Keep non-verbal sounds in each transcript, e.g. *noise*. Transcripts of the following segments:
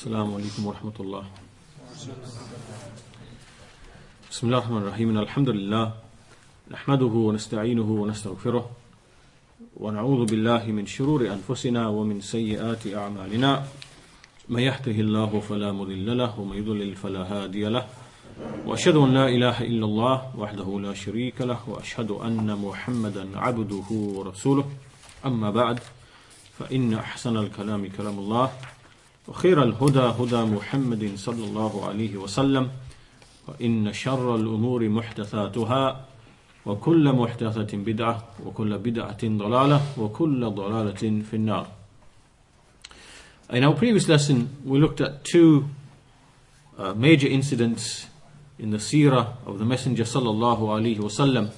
السلام عليكم ورحمة الله. بسم الله الرحمن الرحيم. الحمد لله نحمده ونستعينه ونستغفره ونعوذ بالله من شرور أنفسنا ومن سيئات أعمالنا. من يهده الله فلا مضل له ومن يضلل فلا هادي له. وأشهد أن لا إله إلا الله وحده لا شريك له وأشهد أن محمدا عبده ورسوله. أما بعد فإن أحسن الكلام كلام الله. وخير الهدى هدى محمد صلى الله عليه وسلم وإن شر الأمور محدثاتها وكل محدثة بدعة وكل بدعة ضلالة وكل ضلالة في النار In our previous lesson, we looked at two uh, major incidents in the seerah of the Messenger sallallahu alaihi wasallam,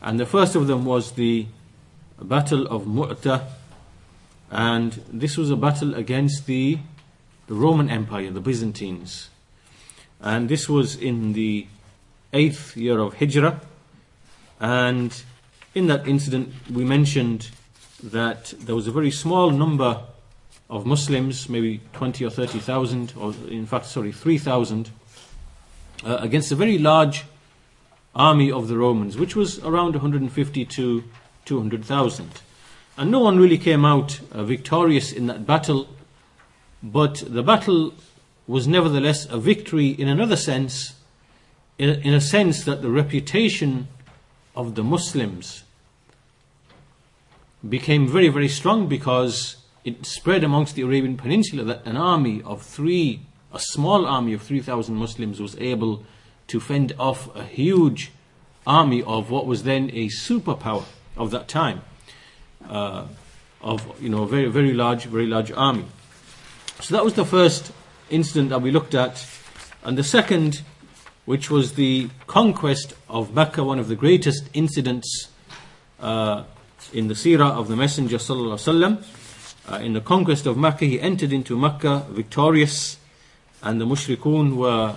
and the first of them was the Battle of Mu'tah, and this was a battle against the, the Roman Empire, the Byzantines, and this was in the eighth year of Hijrah, and in that incident we mentioned that there was a very small number of Muslims, maybe 20 or 30,000, or in fact, sorry, 3,000, uh, against a very large army of the Romans, which was around 150 to 200,000. And no one really came out uh, victorious in that battle, but the battle was nevertheless a victory in another sense, in, a sense that the reputation of the Muslims became very, very strong because it spread amongst the Arabian Peninsula that an army of three, a small army of 3,000 Muslims was able to fend off a huge army of what was then a superpower of that time, uh, of you know a very, very large, very large army. So that was the first incident that we looked at, and the second, which was the conquest of Mecca, one of the greatest incidents uh, in the seerah of the Messenger sallallahu. Uh, in the conquest of Mecca, he entered into Mecca victorious, and the mushrikun were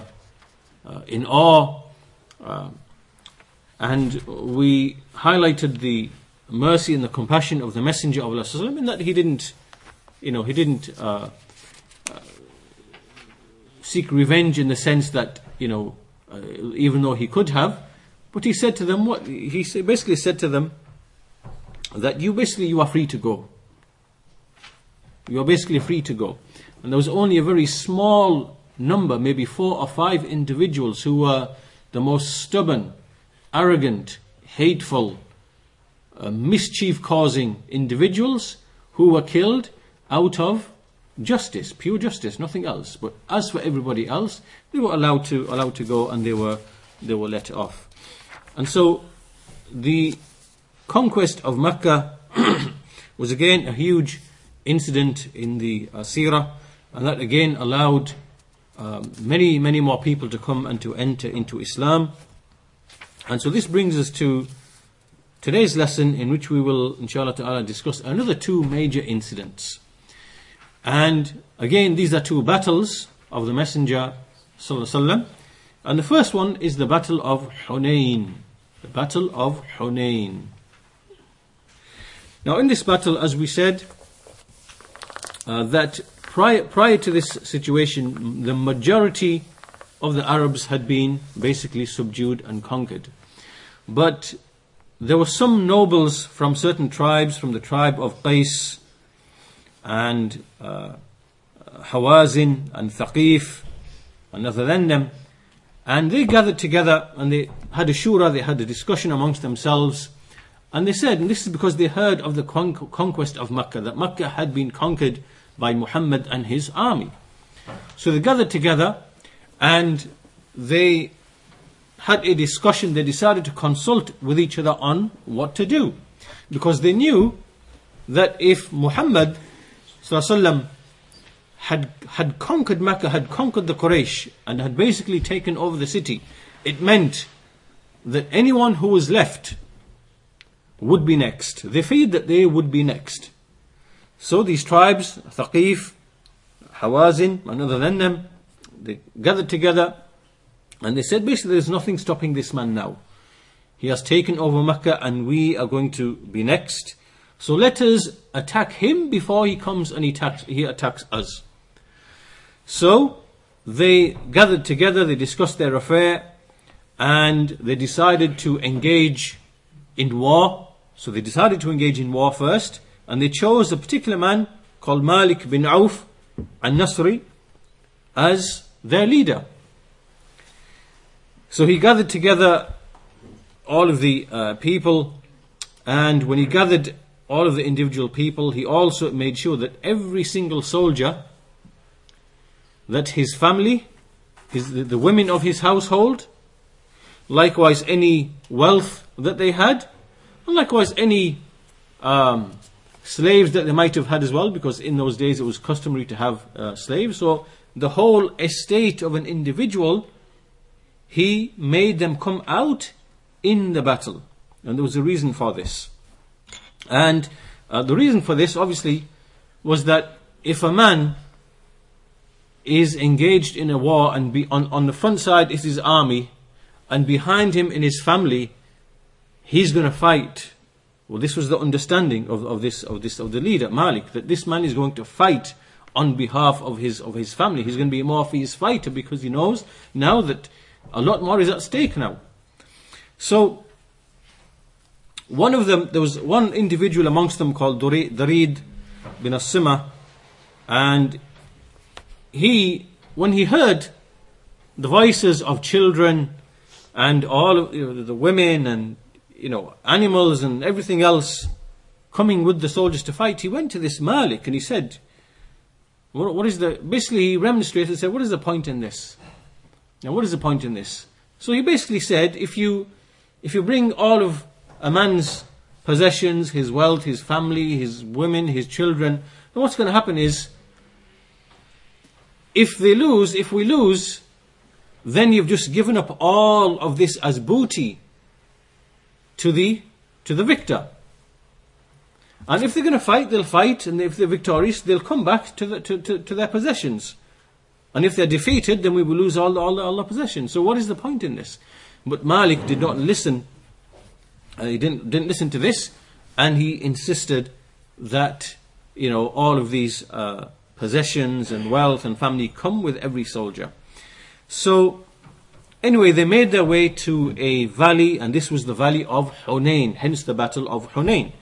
uh, in awe. Uh, and we highlighted the mercy and the compassion of the Messenger of Allah in that he didn't, you know, he didn't uh, seek revenge in the sense that, you know, uh, even though he could have, but he said to them what he basically said to them that you basically you are free to go. You are basically free to go. And there was only a very small number, maybe four or five individuals who were the most stubborn, arrogant, hateful, uh, mischief causing individuals who were killed out of justice, pure justice, nothing else. But as for everybody else, they were allowed to allowed to go and they were they were let off. And so the conquest of Mecca *clears throat* was again a huge incident in the uh, Sirah, and that again allowed um, many, many more people to come and to enter into Islam. And so this brings us to today's lesson, in which we will, inshallah discuss another two major incidents. And again, these are two battles of the Messenger, and the first one is the Battle of Hunain. The Battle of Hunain. Now, in this battle, as we said, uh, that prior, prior to this situation, the majority of the Arabs had been basically subdued and conquered. But there were some nobles from certain tribes, from the tribe of Qais and uh, Hawazin and Thaqif and them, and they gathered together and they had a shura, they had a discussion amongst themselves, and they said, and this is because they heard of the con- conquest of Mecca, that Mecca had been conquered by Muhammad and his army. So they gathered together and they had a discussion. They decided to consult with each other on what to do. Because they knew that if Muhammad Wasallam had, had conquered Mecca, had conquered the Quraysh, and had basically taken over the city, it meant that anyone who was left would be next. They feared that they would be next. So these tribes, Thaqif, Hawazin, and other than them, they gathered together and they said basically there's nothing stopping this man now. He has taken over Mecca and we are going to be next. So let us attack him before he comes and he attacks, he attacks us. So they gathered together, they discussed their affair, and they decided to engage in war. So they decided to engage in war first, and they chose a particular man called Malik bin Auf al-Nasri as their leader. So he gathered together all of the uh, people, and when he gathered all of the individual people, he also made sure that every single soldier, that his family, his, the, women of his household, likewise any wealth that they had, and likewise any um, slaves that they might have had as well, because in those days it was customary to have uh, slaves. So the whole estate of an individual, he made them come out in the battle. And there was a reason for this. And uh, the reason for this, obviously, was that if a man is engaged in a war and be on, on the front side is his army, and behind him in his family, he's going to fight. Well, this was the understanding of, of this of this of the leader Malik that this man is going to fight on behalf of his of his family. He's going to be more his fighter because he knows now that a lot more is at stake now. So one of them, there was one individual amongst them called Darid bin Asima, and he, when he heard the voices of children and all of you know, the women and you know animals and everything else coming with the soldiers to fight, he went to this Malik and he said, what, what is the, basically he remonstrated and said, what is the point in this? Now what is the point in this? So he basically said, if you, if you bring all of a man's possessions, his wealth, his family, his women, his children, then what's going to happen is, if they lose, if we lose, then you've just given up all of this as booty to the to the victor. And if they're going to fight, they'll fight, and if they're victorious, they'll come back to, the, to, to, to, their possessions. And if they're defeated, then we will lose all all, all the possessions. So what is the point in this? But Malik did not listen he didn't didn't listen to this, and he insisted that you know all of these uh, possessions and wealth and family come with every soldier. So anyway, they made their way to a valley, and this was the valley of Hunain, hence the battle of Hunain.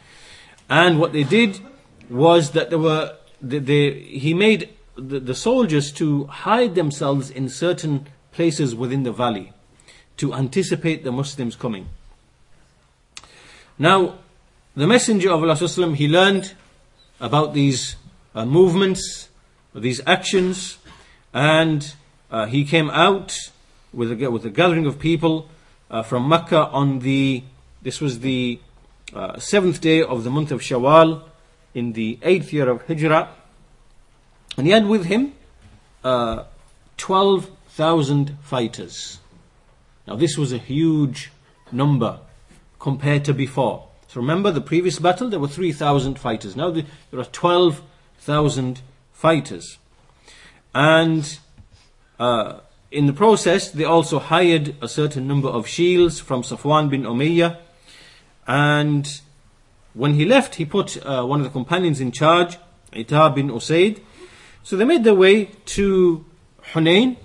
And what they did was that there were they, they, he made the, the soldiers to hide themselves in certain places within the valley to anticipate the Muslims coming. Now, the Messenger of Allah he learned about these uh, movements, these actions, and uh, he came out with a, with a gathering of people uh, from Mecca on the, this was the uh, seventh day of the month of Shawwal in the eighth year of Hijrah. And he had with him uh, 12,000 fighters. Now this was a huge number compared to before. So remember the previous battle, there were 3,000 fighters. Now there are 12,000 fighters. And uh, in the process, they also hired a certain number of shields from Safwan bin Umayyah. And when he left, he put uh, one of the companions in charge, Itab bin Usaid. So they made their way to Hunain.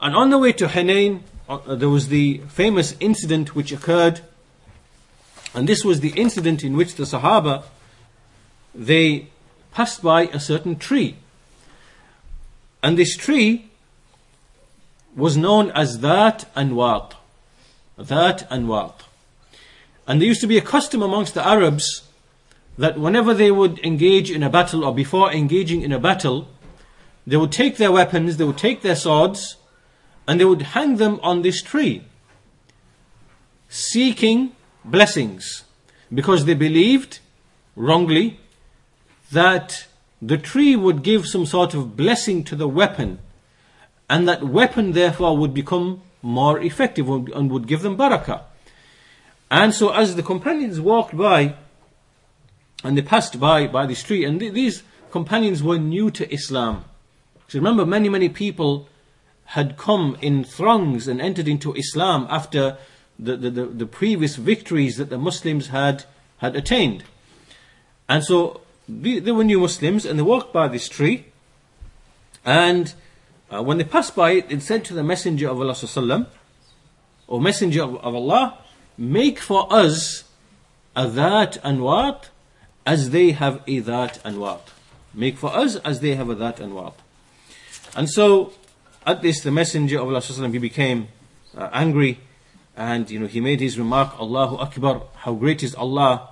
And on the way to Hunain, uh, there was the famous incident which occurred and this was the incident in which the Sahaba they passed by a certain tree. And this tree was known as That Anwat. That Anwat. And there used to be a custom amongst the Arabs that whenever they would engage in a battle or before engaging in a battle, they would take their weapons, they would take their swords, and they would hang them on this tree, seeking blessings because they believed wrongly that the tree would give some sort of blessing to the weapon and that weapon therefore would become more effective and would give them barakah. And so as the companions walked by and they passed by by the tree and th- these companions were new to Islam. So remember many many people had come in throngs and entered into Islam after the, the, the, the previous victories that the Muslims had, had attained. And so they, were new Muslims and they walked by this tree And uh, when they passed by it, it said to the Messenger of Allah sallam, or Messenger of, of Allah, make for us a That Anwat as they have a That Anwat. Make for us as they have a That Anwat. And so, at this, the Messenger of Allah sallam, he became uh, angry and you know he made his remark, Allahu Akbar, how great is Allah.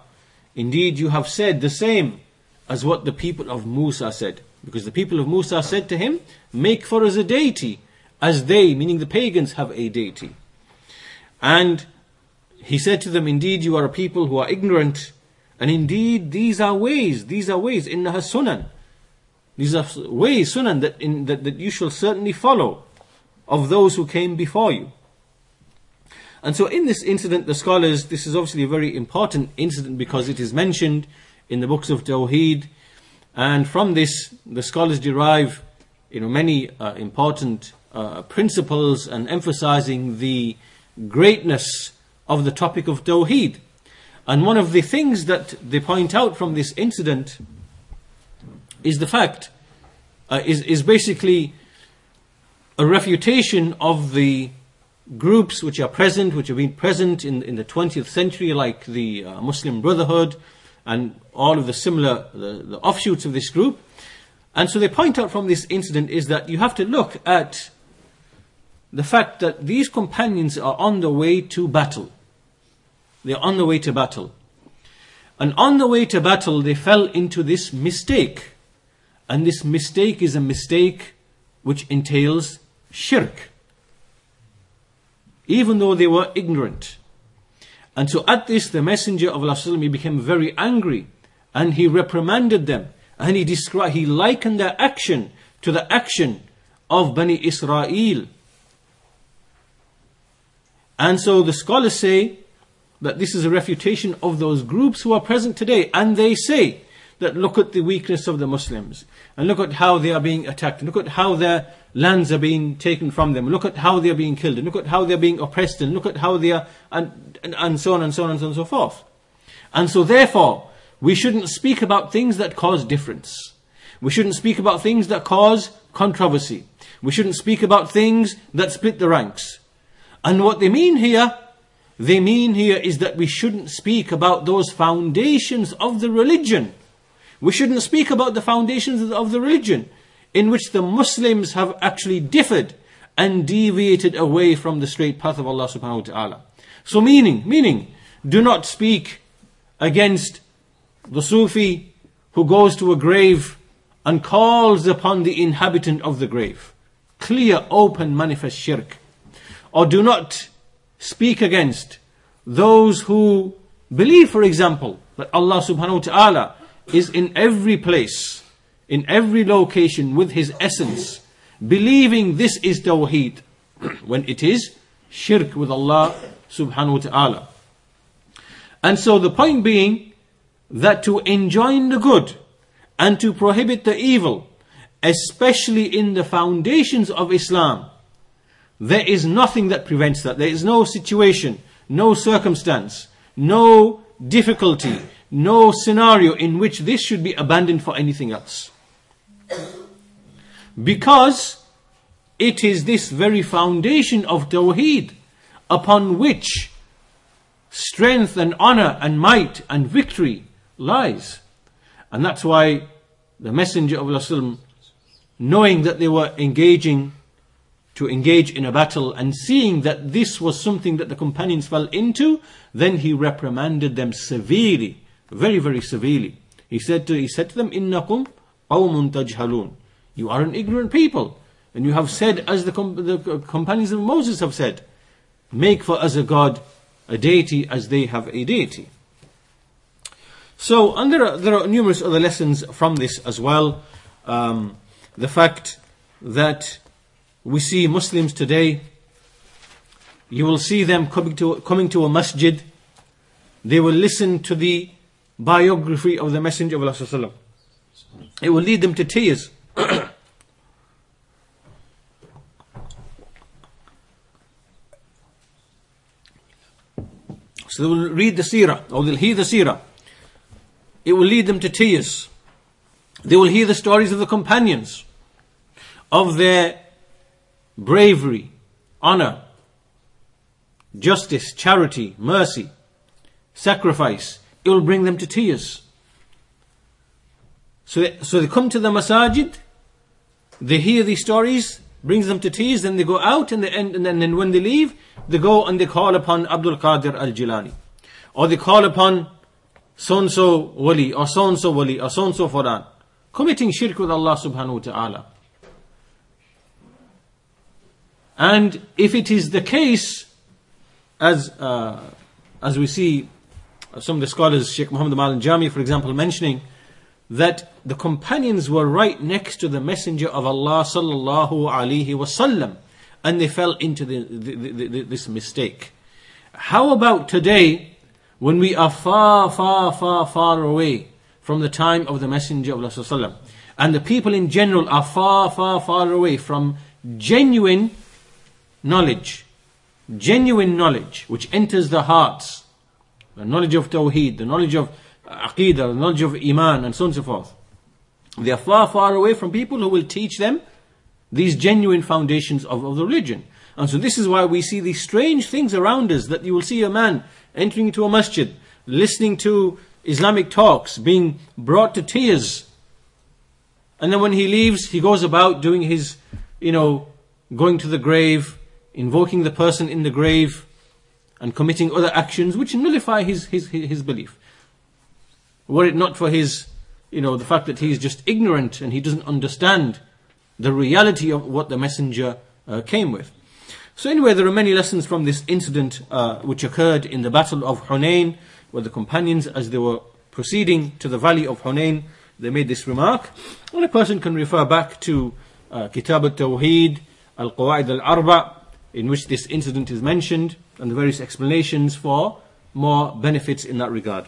Indeed, you have said the same as what the people of Musa said. Because the people of Musa said to him, Make for us a deity, as they, meaning the pagans, have a deity. And he said to them, Indeed, you are a people who are ignorant, and indeed, these are ways, these are ways, innaha sunan. These are ways, sunan, that, in, that, that you shall certainly follow of those who came before you. And so in this incident, the scholars, this is obviously a very important incident because it is mentioned in the books of Tawheed. And from this, the scholars derive you know, many uh, important uh, principles and emphasizing the greatness of the topic of Tawheed. And one of the things that they point out from this incident is the fact, uh, is, is basically a refutation of the groups which are present, which have been present in, in the 20th century, like the uh, Muslim Brotherhood and all of the similar, the, the offshoots of this group. And so they point out from this incident is that you have to look at the fact that these companions are on the way to battle. They're on the way to battle. And on the way to battle, they fell into this mistake. And this mistake is a mistake which entails shirk even though they were ignorant. And so at this, the Messenger of Allah became very angry and he reprimanded them and he he likened their action to the action of Bani Israel. And so the scholars say that this is a refutation of those groups who are present today. And they say that look at the weakness of the Muslims and look at how they are being attacked. and Look at how their lands are being taken from them. Look at how they are being killed. And look at how they are being oppressed. And look at how they are, and, and, and so on and so on and so on and so forth. And so therefore, we shouldn't speak about things that cause difference. We shouldn't speak about things that cause controversy. We shouldn't speak about things that split the ranks. And what they mean here, they mean here is that we shouldn't speak about those foundations of the religion we shouldn't speak about the foundations of the religion in which the Muslims have actually differed and deviated away from the straight path of Allah subhanahu wa ta'ala. So meaning, meaning, do not speak against the Sufi who goes to a grave and calls upon the inhabitant of the grave. Clear, open, manifest shirk. Or do not speak against those who believe, for example, that Allah subhanahu wa ta'ala is in every place, in every location with his essence, believing this is tawheed, *clears throat* when it is shirk with Allah subhanahu wa ta'ala. And so the point being that to enjoin the good and to prohibit the evil, especially in the foundations of Islam, there is nothing that prevents that. There is no situation, no circumstance, no difficulty, no scenario in which this should be abandoned for anything else. Because it is this very foundation of Tawheed upon which strength and honor and might and victory lies. And that's why the Messenger of Allah, knowing that they were engaging to engage in a battle and seeing that this was something that the companions fell into, then he reprimanded them severely very, very severely. He said to, he said to them, إِنَّكُمْ قَوْمٌ تَجْهَلُونَ You are an ignorant people. And you have said, as the, the companions of Moses have said, make for us a God, a deity, as they have a deity. So, and there are, there are numerous other lessons from this as well. Um, the fact that we see Muslims today, you will see them coming to, coming to a masjid, they will listen to the biography of the Messenger of Allah. It will lead them to tears. *coughs* so they will read the seerah or they'll hear the seerah. It will lead them to tears. They will hear the stories of the companions. of their bravery, honor, justice, charity, mercy, sacrifice, it will bring them to tears. So they, so they come to the masajid, they hear these stories, brings them to tears, then they go out and, they, and, and then when they leave, they go and they call upon Abdul Qadir al Jilani. Or they call upon so and so wali, or so and so wali, or so and so Furan. Committing shirk with Allah subhanahu wa ta'ala. And if it is the case, as uh, as we see some of the scholars, Sheikh Muhammad Al Jami, for example, mentioning that the companions were right next to the Messenger of Allah sallallahu alaihi wasallam, and they fell into the, the, the, this mistake. How about today, when we are far, far, far, far away from the time of the Messenger of Allah sallallahu and the people in general are far, far, far away from genuine knowledge, genuine knowledge which enters the hearts, the knowledge of Tawheed, the knowledge of Aqidah, the knowledge of Iman, and so on and so forth. They are far, far away from people who will teach them these genuine foundations of, of the religion. And so this is why we see these strange things around us that you will see a man entering into a masjid, listening to Islamic talks, being brought to tears. And then when he leaves, he goes about doing his, you know, going to the grave, invoking the person in the grave and committing other actions which nullify his, his, his belief. Were it not for his, you know, the fact that he is just ignorant and he doesn't understand the reality of what the messenger uh, came with. So anyway, there are many lessons from this incident uh, which occurred in the Battle of Hunain, where the companions, as they were proceeding to the valley of Hunain, they made this remark. And a person can refer back to uh, Kitab al-Tawheed, Al-Qawaid al-Arba, in which this incident is mentioned and the various explanations for more benefits in that regard.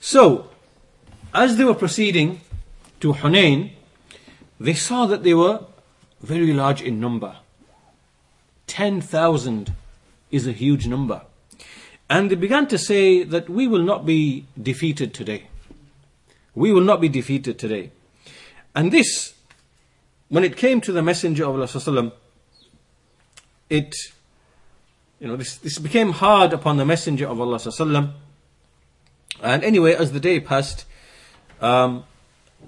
So, as they were proceeding to Hunain, they saw that they were very large in number. 10,000 is a huge number. And they began to say that we will not be defeated today. We will not be defeated today. And this, when it came to the Messenger of Allah, it, you know, this, this became hard upon the Messenger of Allah. And anyway, as the day passed, um,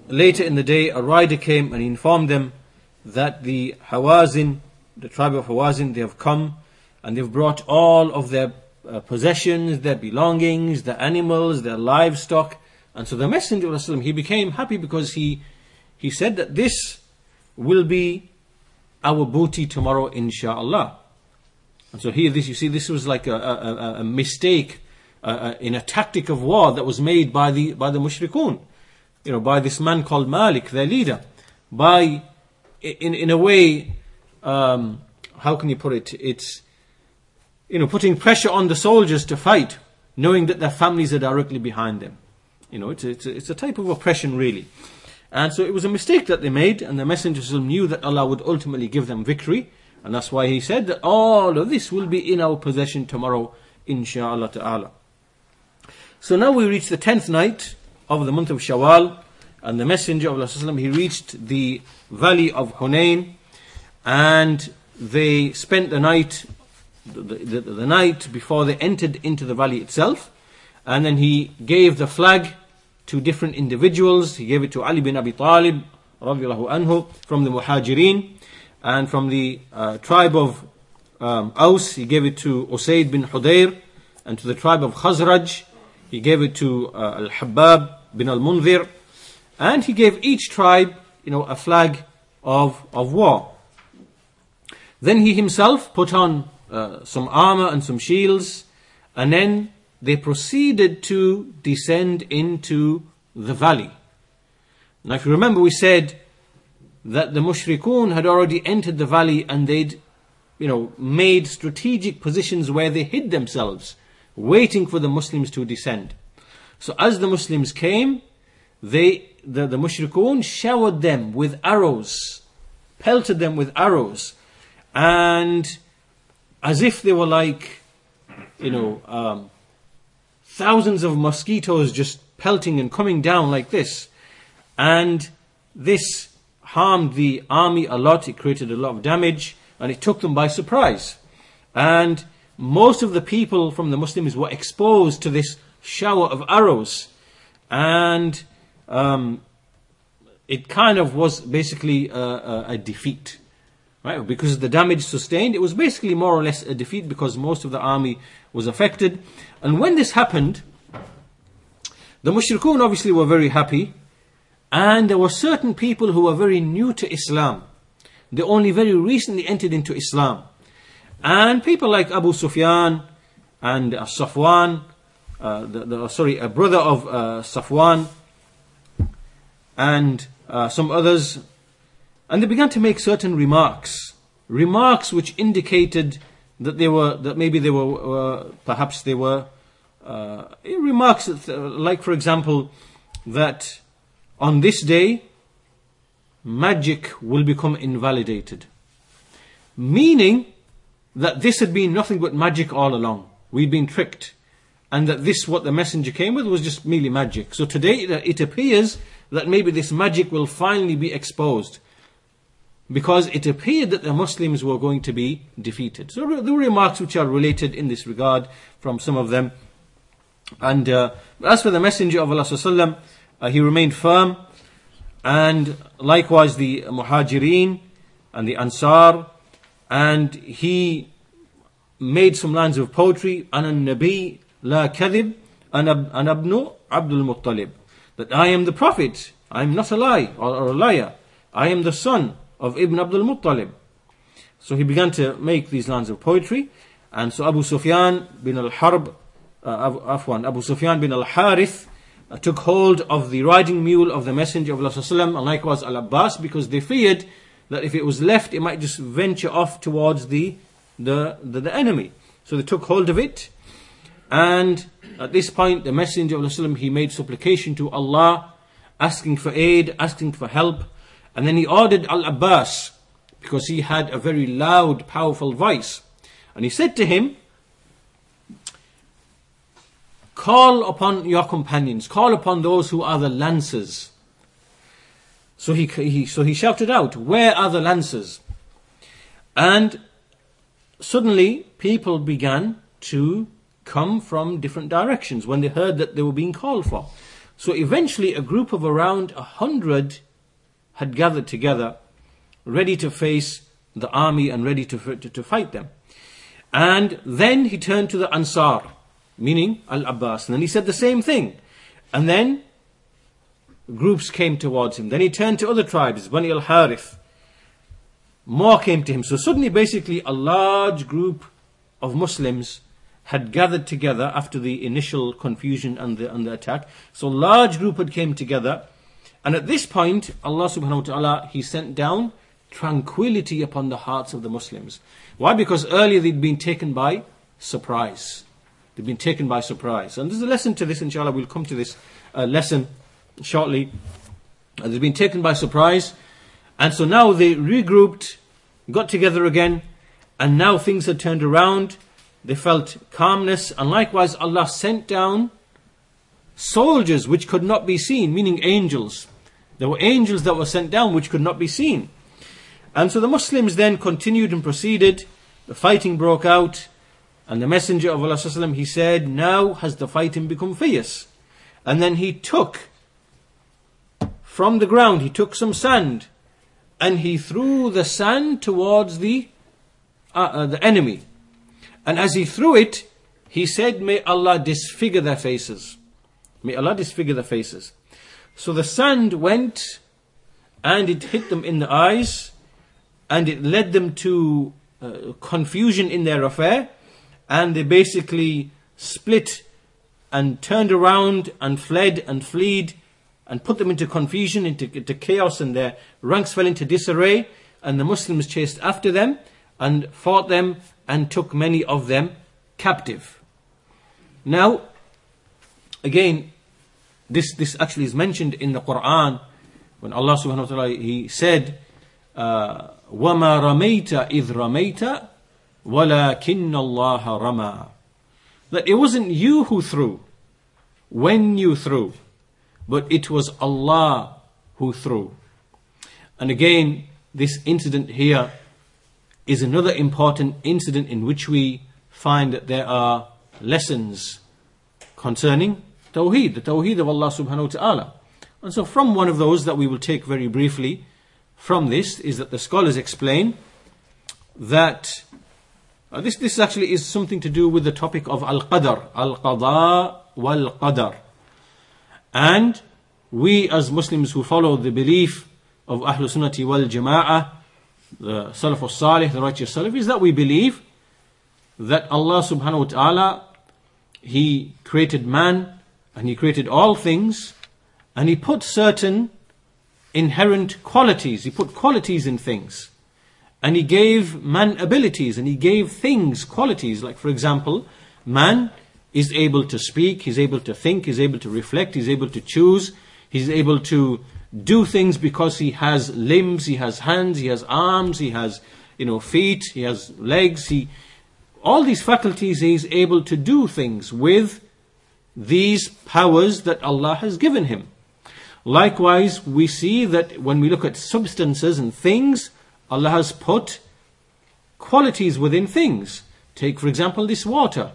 later in the day, a rider came and informed them that the Hawazin, the tribe of Hawazin, they have come and they've brought all of their uh, possessions, their belongings, their animals, their livestock. And so the Messenger of Allah, he became happy because he, he said that this will be our booty tomorrow, inshallah. And so here, this you see, this was like a, a, a mistake uh, uh, in a tactic of war that was made by the by the mushrikun, you know, by this man called Malik, their leader, by in in a way, um, how can you put it? It's you know putting pressure on the soldiers to fight, knowing that their families are directly behind them. You know, it's a, it's a, it's a type of oppression really. And so it was a mistake that they made, and the Messenger knew that Allah would ultimately give them victory, and that's why he said that all of this will be in our possession tomorrow, inshallah ta'ala. So now we reach the tenth night of the month of Shawwal, and the Messenger of Allah he reached the valley of Hunain, and they spent the night, the, the, the, night before they entered into the valley itself, and then he gave the flag to different individuals. He gave it to Ali bin Abi Talib, anhu, from the Muhajirin, and from the uh, tribe of um, Aus, he gave it to Usaid bin Hudayr, and to the tribe of Khazraj, he gave it to uh, Al-Habab bin Al-Munzir, and he gave each tribe, you know, a flag of, of war. Then he himself put on uh, some armor and some shields, and then they proceeded to descend into the valley. Now, if you remember, we said that the mushrikun had already entered the valley and they'd, you know, made strategic positions where they hid themselves waiting for the Muslims to descend. So as the Muslims came, they, the, the mushrikun showered them with arrows, pelted them with arrows, and as if they were like, you know, um, thousands of mosquitoes just pelting and coming down like this. And this harmed the army a lot, it created a lot of damage, and it took them by surprise. And most of the people from the Muslims were exposed to this shower of arrows. And um, it kind of was basically a, a, a, defeat. Right? Because of the damage sustained, it was basically more or less a defeat because most of the army was affected. And when this happened, the mushrikun obviously were very happy. And there were certain people who were very new to Islam. They only very recently entered into Islam. And people like Abu Sufyan and uh, Safwan, uh, the, the, sorry, a brother of uh, Safwan, and uh, some others, and they began to make certain remarks, remarks which indicated that they were, that maybe they were, uh, perhaps they were, uh, remarks that, like, for example, that on this day, magic will become invalidated. Meaning that this had been nothing but magic all along. We'd been tricked. And that this, what the messenger came with, was just merely magic. So today it appears that maybe this magic will finally be exposed Because it appeared that the Muslims were going to be defeated. So there were remarks which are related in this regard from some of them. And uh, as for the Messenger of Allah, uh, he remained firm. And likewise the Muhajirin and the Ansar and he made some lines of poetry أنا النبي لا كذب أنا أنا ابن عبد المطلب that I am the prophet I am not a lie or, or a liar I am the son of Ibn Abdul Muttalib so he began to make these lines of poetry and so Abu Sufyan bin al-Harb uh, Afwan, Abu Sufyan bin al-Harith uh, took hold of the riding mule of the Messenger of Allah and likewise Al-Abbas because they feared that if it was left, it might just venture off towards the, the, the, the enemy. So they took hold of it. And at this point, the Messenger of Allah, he made supplication to Allah, asking for aid, asking for help. And then he ordered Al-Abbas, because he had a very loud, powerful voice. And he said to him, Call upon your companions, call upon those who are the lancers. So he, he, so he shouted out, Where are the lancers? And suddenly people began to come from different directions when they heard that they were being called for. So eventually a group of around a hundred had gathered together, ready to face the army and ready to, to, to fight them. And then he turned to the Ansar, meaning Al Abbas, and then he said the same thing. And then groups came towards him. Then he turned to other tribes, Bani al Harith. More came to him. So suddenly, basically, a large group of Muslims had gathered together after the initial confusion and the, and the attack. So large group had came together. And at this point, Allah subhanahu wa ta'ala, He sent down tranquility upon the hearts of the Muslims. Why? Because earlier they'd been taken by surprise. They'd been taken by surprise. And there's a lesson to this, inshallah. We'll come to this uh, lesson shortly. And they'd been taken by surprise. And so now they regrouped, got together again, and now things had turned around. They felt calmness, and likewise Allah sent down soldiers which could not be seen, meaning angels. There were angels that were sent down which could not be seen. And so the Muslims then continued and proceeded. The fighting broke out, and the Messenger of Allah he said, Now has the fighting become fierce. And then he took from the ground, he took some sand and he threw the sand towards the, uh, uh, the enemy. And as he threw it, he said, May Allah disfigure their faces. May Allah disfigure their faces. So the sand went and it hit them in the eyes and it led them to uh, confusion in their affair and they basically split and turned around and fled and fled and put them into confusion, into, into chaos, and their ranks fell into disarray. And the Muslims chased after them and fought them and took many of them captive. Now, again, this, this actually is mentioned in the Quran when Allah subhanahu wa ta'ala He said, uh, وَمَا رَمَيْتَ إِذْ رَمَيْتَ وَلَكِنَّ اللَّهَ رَمَى That it wasn't you who threw, when you threw, but it was Allah who threw. And again, this incident here is another important incident in which we find that there are lessons concerning Tawheed, the Tawheed of Allah subhanahu wa ta'ala. And so from one of those that we will take very briefly from this is that the scholars explain that uh, this, this actually is something to do with the topic of Al-Qadr, Al-Qada wal Qadr. And we as Muslims who follow the belief of Ahlul Sunnati wal Jama'ah, the Salaf al Salih, the righteous Salaf, is that we believe that Allah subhanahu wa ta'ala, He created man and He created all things and He put certain inherent qualities, He put qualities in things. And He gave man abilities and He gave things qualities. Like, for example, man is able to speak, he's able to think, he's able to reflect, he's able to choose, he's able to do things because he has limbs, he has hands, he has arms, he has, you know, feet, he has legs, he, all these faculties he's able to do things with these powers that Allah has given him. Likewise, we see that when we look at substances and things, Allah has put qualities within things. Take, for example, this water.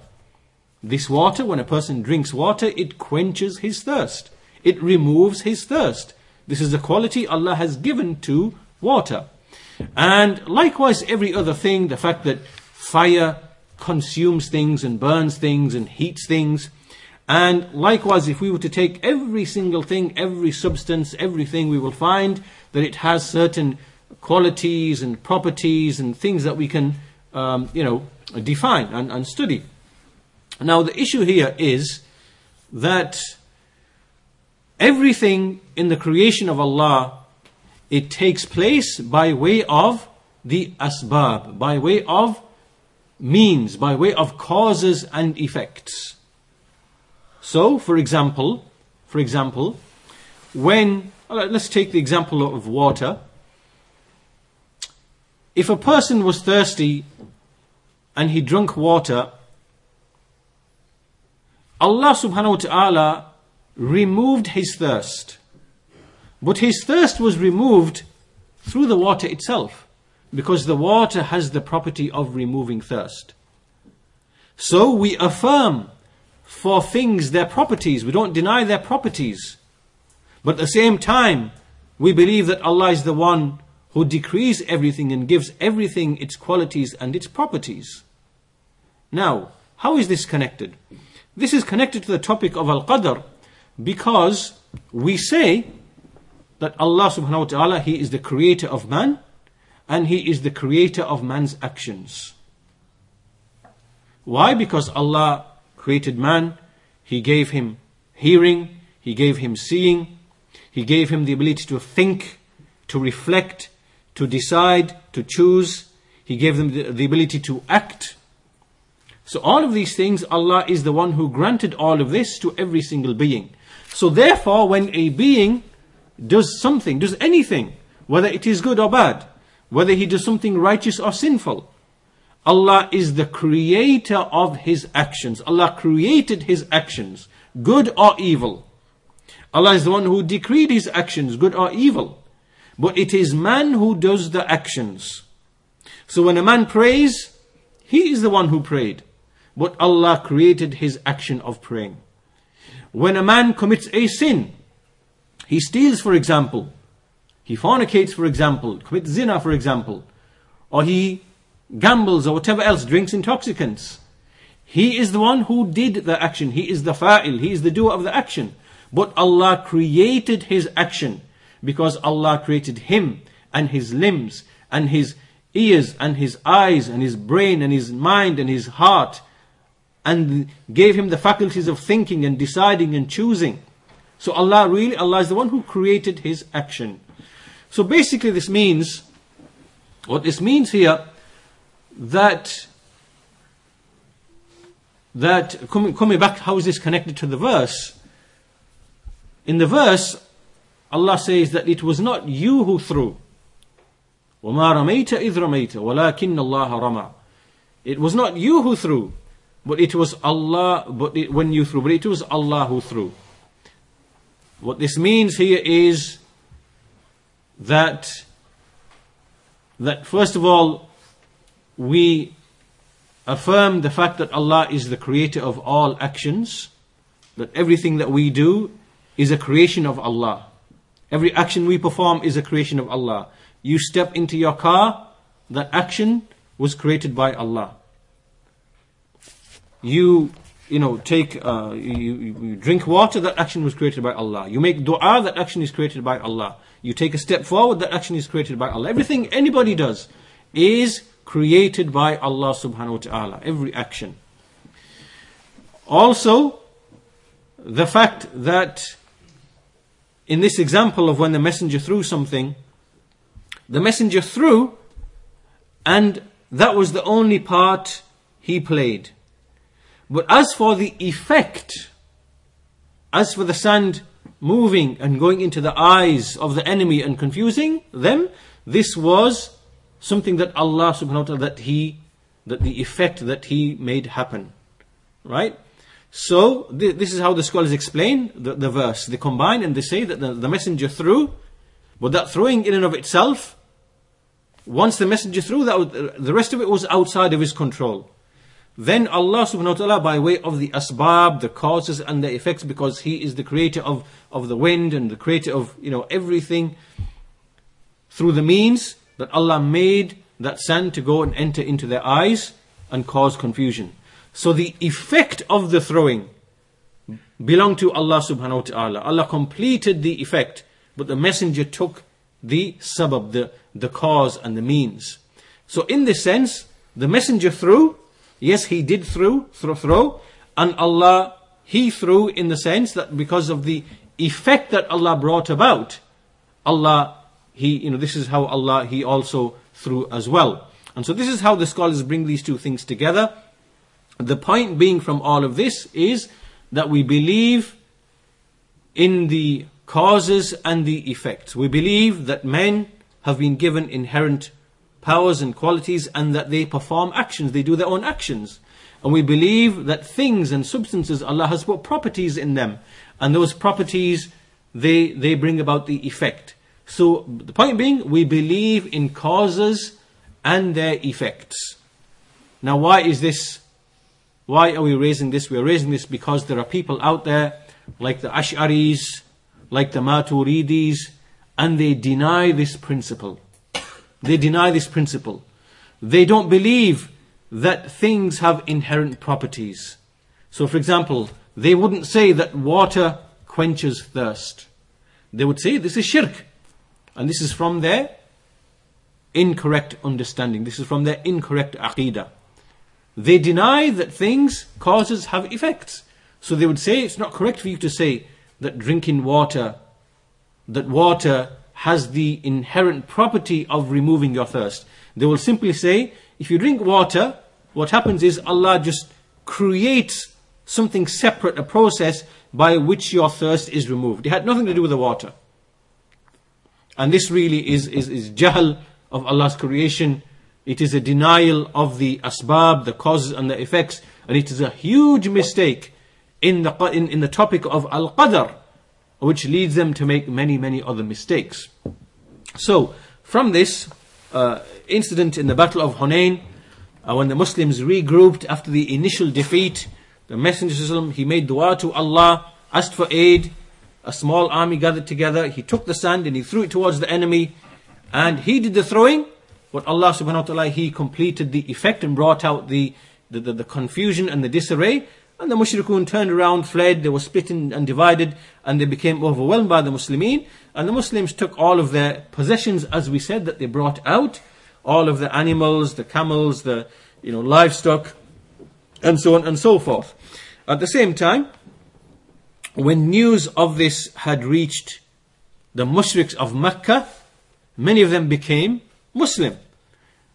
This water, when a person drinks water, it quenches his thirst. It removes his thirst. This is a quality Allah has given to water. And likewise, every other thing, the fact that fire consumes things and burns things and heats things, and likewise, if we were to take every single thing, every substance, everything, we will find that it has certain qualities and properties and things that we can, um, you know, define and, and study. Now, the issue here is that everything in the creation of Allah, it takes place by way of the asbab, by way of means, by way of causes and effects. So, for example, for example, when let's take the example of water. If a person was thirsty and he drank water, Allah subhanahu wa ta'ala removed his thirst. But his thirst was removed through the water itself, because the water has the property of removing thirst. So we affirm for things their properties. We don't deny their properties. But at the same time, we believe that Allah is the one who decrees everything and gives everything its qualities and its properties. Now, how is this connected? This is connected to the topic of Al Qadr because we say that Allah subhanahu wa ta'ala, He is the creator of man and He is the creator of man's actions. Why? Because Allah created man, He gave him hearing, He gave him seeing, He gave him the ability to think, to reflect, to decide, to choose. He gave them the, the ability to act. So all of these things, Allah is the one who granted all of this to every single being. So therefore, when a being does something, does anything, whether it is good or bad, whether he does something righteous or sinful, Allah is the creator of his actions. Allah created his actions, good or evil. Allah is the one who decreed his actions, good or evil. But it is man who does the actions. So when a man prays, he is the one who prayed. But Allah created his action of praying. When a man commits a sin, he steals, for example, he fornicates, for example, commits zina, for example, or he gambles or whatever else, drinks intoxicants. He is the one who did the action. He is the fa'il. He is the doer of the action. But Allah created his action because Allah created him and his limbs and his ears and his eyes and his brain and his mind and his heart and gave him the faculties of thinking and deciding and choosing. So Allah really, Allah is the one who created his action. So basically this means, what this means here that that coming, coming back, how is this connected to the verse? In the verse, Allah says that it was not you who threw. وَمَا رَمَيْتَ إِذْ رَمَيْتَ وَلَكِنَّ اللَّهَ رَمَى It was not you who threw, but it was Allah, but it, when you threw, but it was Allah who threw. What this means here is that that first of all, we affirm the fact that Allah is the creator of all actions, that everything that we do is a creation of Allah. Every action we perform is a creation of Allah. You step into your car, that action was created by Allah. You, you know, take, uh, you, you drink water, that action was created by Allah. You make dua, that action is created by Allah. You take a step forward, that action is created by Allah. Everything anybody does is created by Allah subhanahu wa ta'ala. Every action. Also, the fact that in this example of when the messenger threw something, the messenger threw, and that was the only part he played. But as for the effect, as for the sand moving and going into the eyes of the enemy and confusing them, this was something that Allah subhanahu wa ta'ala, that He, that the effect that He made happen. Right? So, th- this is how the scholars explain the, the verse. They combine and they say that the, the messenger threw, but that throwing in and of itself, once the messenger threw, that the rest of it was outside of his control. Then Allah subhanahu wa ta'ala, by way of the asbab, the causes and the effects, because He is the creator of, of the wind and the creator of, you know, everything, through the means that Allah made that sand to go and enter into their eyes and cause confusion. So the effect of the throwing belonged to Allah subhanahu wa ta'ala. Allah completed the effect, but the messenger took the sabab, the, the cause and the means. So in this sense, the messenger threw, Yes, he did throw, throw, throw, and Allah, he threw in the sense that because of the effect that Allah brought about, Allah, he, you know, this is how Allah, he also threw as well. And so this is how the scholars bring these two things together. The point being from all of this is that we believe in the causes and the effects. We believe that men have been given inherent powers and qualities and that they perform actions, they do their own actions. And we believe that things and substances, Allah has put properties in them. And those properties, they, they bring about the effect. So the point being, we believe in causes and their effects. Now why is this? Why are we raising this? We are raising this because there are people out there like the Ash'aris, like the Maturidis, and they deny this principle. They deny this principle. They don't believe that things have inherent properties. So, for example, they wouldn't say that water quenches thirst. They would say this is shirk. And this is from their incorrect understanding. This is from their incorrect aqidah. They deny that things, causes, have effects. So they would say it's not correct for you to say that drinking water, that water has the inherent property of removing your thirst. They will simply say, if you drink water, what happens is Allah just creates something separate, a process by which your thirst is removed. It had nothing to do with the water. And this really is, is, is jahl of Allah's creation. It is a denial of the asbab, the causes and the effects. And it is a huge mistake in the, in, in the topic of al-qadr which leads them to make many, many other mistakes. So, from this uh, incident in the Battle of Hunain, uh, when the Muslims regrouped after the initial defeat, the Messenger he made dua to Allah, asked for aid. A small army gathered together. He took the sand and he threw it towards the enemy, and he did the throwing. But Allah Subhanahu wa Taala he completed the effect and brought out the the, the, the confusion and the disarray. And the mushrikun turned around, fled, they were split and divided, and they became overwhelmed by the Muslimin. And the Muslims took all of their possessions, as we said, that they brought out, all of the animals, the camels, the you know livestock, and so on and so forth. At the same time, when news of this had reached the mushriks of Mecca, many of them became Muslim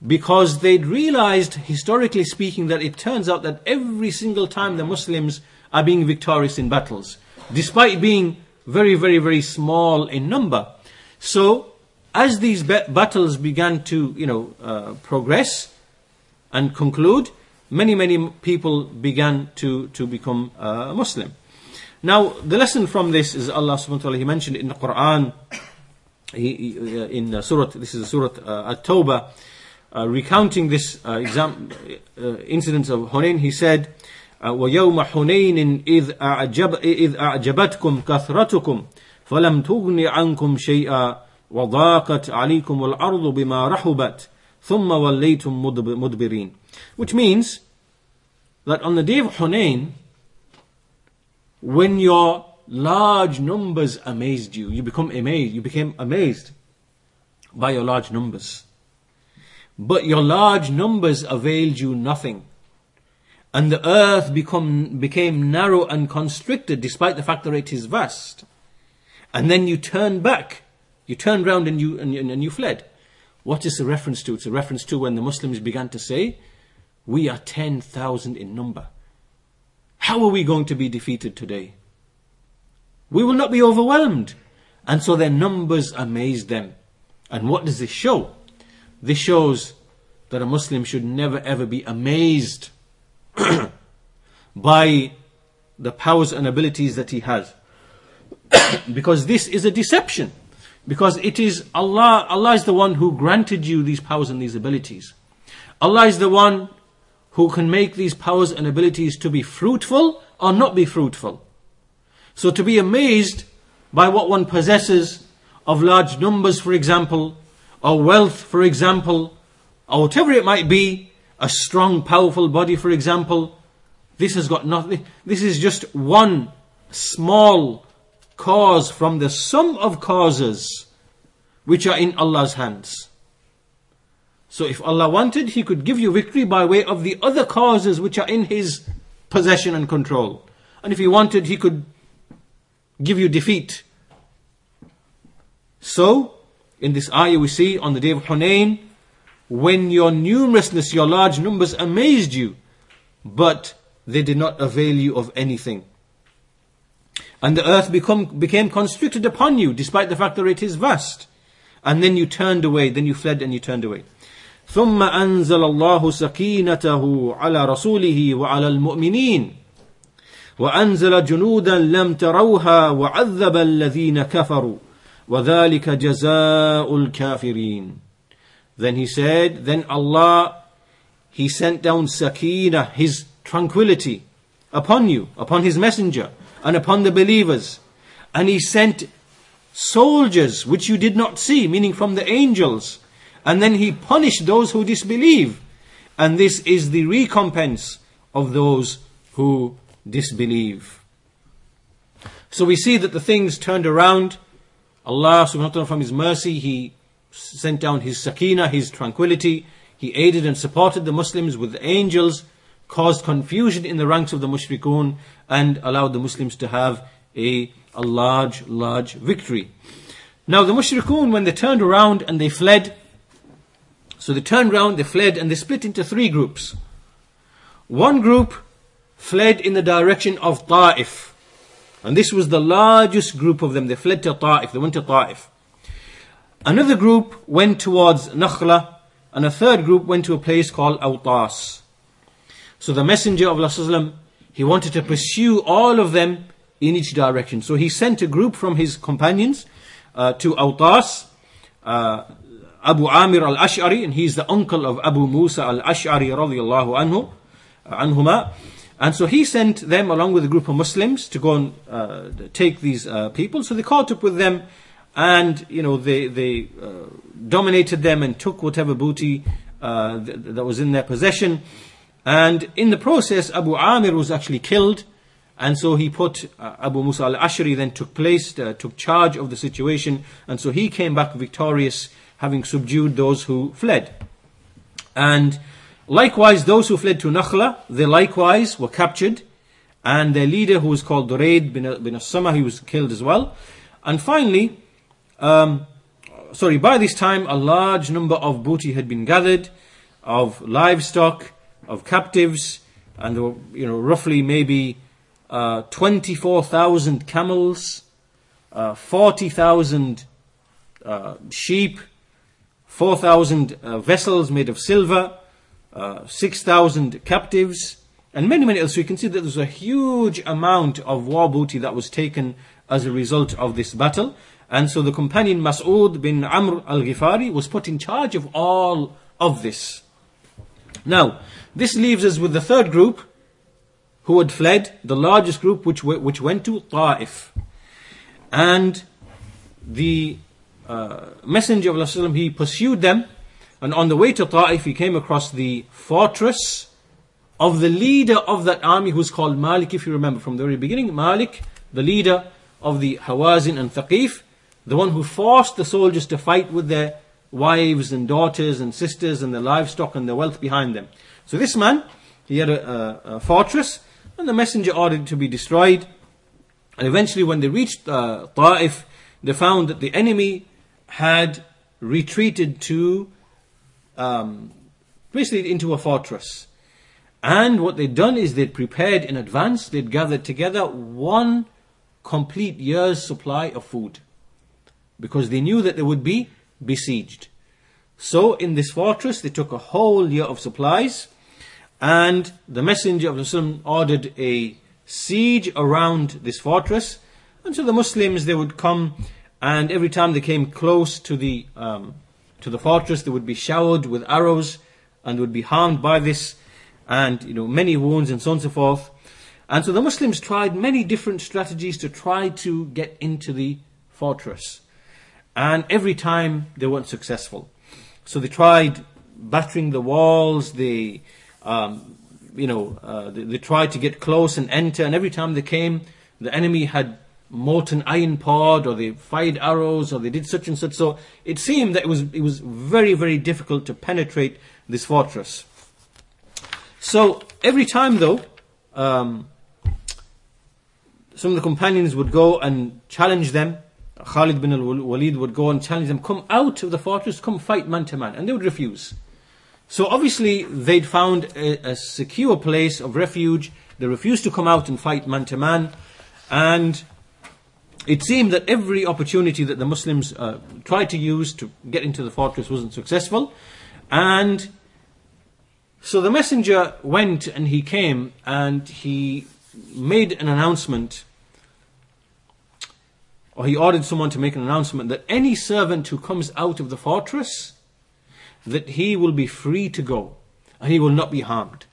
because they'd realized, historically speaking, that it turns out that every single time the Muslims are being victorious in battles, despite being very, very, very small in number. So, as these battles began to, you know, uh, progress and conclude, many, many people began to, to become uh, Muslim. Now, the lesson from this is Allah subhanahu wa ta'ala, He mentioned in the Quran, he, he, uh, in uh, Surah, this is Surah uh, At-Tawbah, uh, recounting this uh, exam, uh, incident of Hunayn, he said, ويوم حنين إذ, أعجب إذ أعجبتكم كثرتكم فلم تغن عنكم شيئا وضاقت عليكم الأرض بما رحبت ثم وليتم مدبرين which means that on the day of Hunayn when your large numbers amazed you you become amazed you became amazed by your large numbers but your large numbers availed you nothing and the earth become, became narrow and constricted despite the fact that it is vast. And then you turn back, you turned round and you, and, and you fled. What is the reference to? It's a reference to when the Muslims began to say, we are 10,000 in number. How are we going to be defeated today? We will not be overwhelmed. And so their numbers amazed them. And what does this show? This shows that a Muslim should never ever be amazed *clears throat* by the powers and abilities that he has. *clears throat* because this is a deception. Because it is Allah, Allah is the one who granted you these powers and these abilities. Allah is the one who can make these powers and abilities to be fruitful or not be fruitful. So to be amazed by what one possesses of large numbers, for example, or wealth, for example, or whatever it might be, a strong, powerful body, for example, this has got nothing. This is just one small cause from the sum of causes which are in Allah's hands. So if Allah wanted, He could give you victory by way of the other causes which are in His possession and control. And if He wanted, He could give you defeat. So, in this ayah we see on the day of Hunayn, when your numerousness, your large numbers amazed you, but they did not avail you of anything. And the earth become, became constricted upon you, despite the fact that it is vast. And then you turned away, then you fled and you turned away. ثم أنزل الله سكينته على رسوله وعلى المؤمنين وأنزل جنودا لم تروها وعذب الذين كفروا وذلك جزاء الكافرين then he said, then Allah, He sent down sakina, His tranquility upon you, upon His messenger, and upon the believers. And He sent soldiers which you did not see, meaning from the angels. and then He punished those who disbelieve. And this is the recompense of those who disbelieve. So we see that the things turned around. Allah subhanahu wa ta'ala from His mercy, He sent down his sakina, his tranquility. He aided and supported the Muslims with the angels, caused confusion in the ranks of the mushrikun, and allowed the Muslims to have a, a large, large victory. Now the mushrikun, when they turned around and they fled, so they turned round, they fled, and they split into three groups. One group fled in the direction of Ta'if. And this was the largest group of them. They fled to Ta'if, they went to Ta'if. Another group went towards Nakhla, and a third group went to a place called Awtas. So the Messenger of Allah, he wanted to pursue all of them in each direction. So he sent a group from his companions uh, to Awtas, uh, Abu Amir al-Ash'ari, and he's the uncle of Abu Musa al-Ash'ari radiallahu anhu, uh, anhuma. And so he sent them along with a group of Muslims to go and uh, take these uh, people. So they caught up with them and you know they they uh, dominated them and took whatever booty uh, th- that was in their possession. And in the process, Abu Amir was actually killed, and so he put uh, Abu Musa al Ashari then took place, took charge of the situation, and so he came back victorious, having subdued those who fled. And likewise, those who fled to Nakhla, they likewise were captured, and their leader, who was called Duraid bin, bin As-Sama, he was killed as well. And finally, um, sorry, by this time a large number of booty had been gathered, of livestock, of captives, and there were, you know, roughly maybe uh, 24,000 camels, uh, 40,000 uh, sheep, 4,000 uh, vessels made of silver, uh, 6,000 captives, and many, many others. So you can see that there's a huge amount of war booty that was taken as a result of this battle. And so the companion Mas'ud bin Amr al-Ghifari was put in charge of all of this. Now, this leaves us with the third group who had fled, the largest group which, which went to Ta'if. And the uh, Messenger of Allah he pursued them, and on the way to Ta'if he came across the fortress of the leader of that army who's called Malik, if you remember from the very beginning. Malik, the leader of the Hawazin and Thaqif, the one who forced the soldiers to fight with their wives and daughters and sisters and their livestock and their wealth behind them. So this man, he had a, a, a fortress, and the messenger ordered it to be destroyed. And eventually, when they reached uh, Ta'if, they found that the enemy had retreated to um, basically into a fortress. And what they'd done is they'd prepared in advance, they'd gathered together one complete year's supply of food because they knew that they would be besieged. So in this fortress, they took a whole year of supplies, and the Messenger of Islam ordered a siege around this fortress. And so the Muslims they would come, and every time they came close to the um, to the fortress, they would be showered with arrows and would be harmed by this, and you know many wounds and so on and so forth. And so the Muslims tried many different strategies to try to get into the fortress. And every time they weren't successful. So they tried battering the walls, they, um, you know, uh, they, they, tried to get close and enter, and every time they came, the enemy had molten iron pod or they fired arrows, or they did such and such. So it seemed that it was, it was very, very difficult to penetrate this fortress. So every time, though, um, some of the companions would go and challenge them. Khalid bin al-Walid would go and challenge them, come out of the fortress, come fight man to man. And they would refuse. So obviously they'd found a, a secure place of refuge. They refused to come out and fight man to man. And it seemed that every opportunity that the Muslims uh, tried to use to get into the fortress wasn't successful. And so the messenger went and he came and he made an announcement or he ordered someone to make an announcement that any servant who comes out of the fortress, that he will be free to go and he will not be harmed.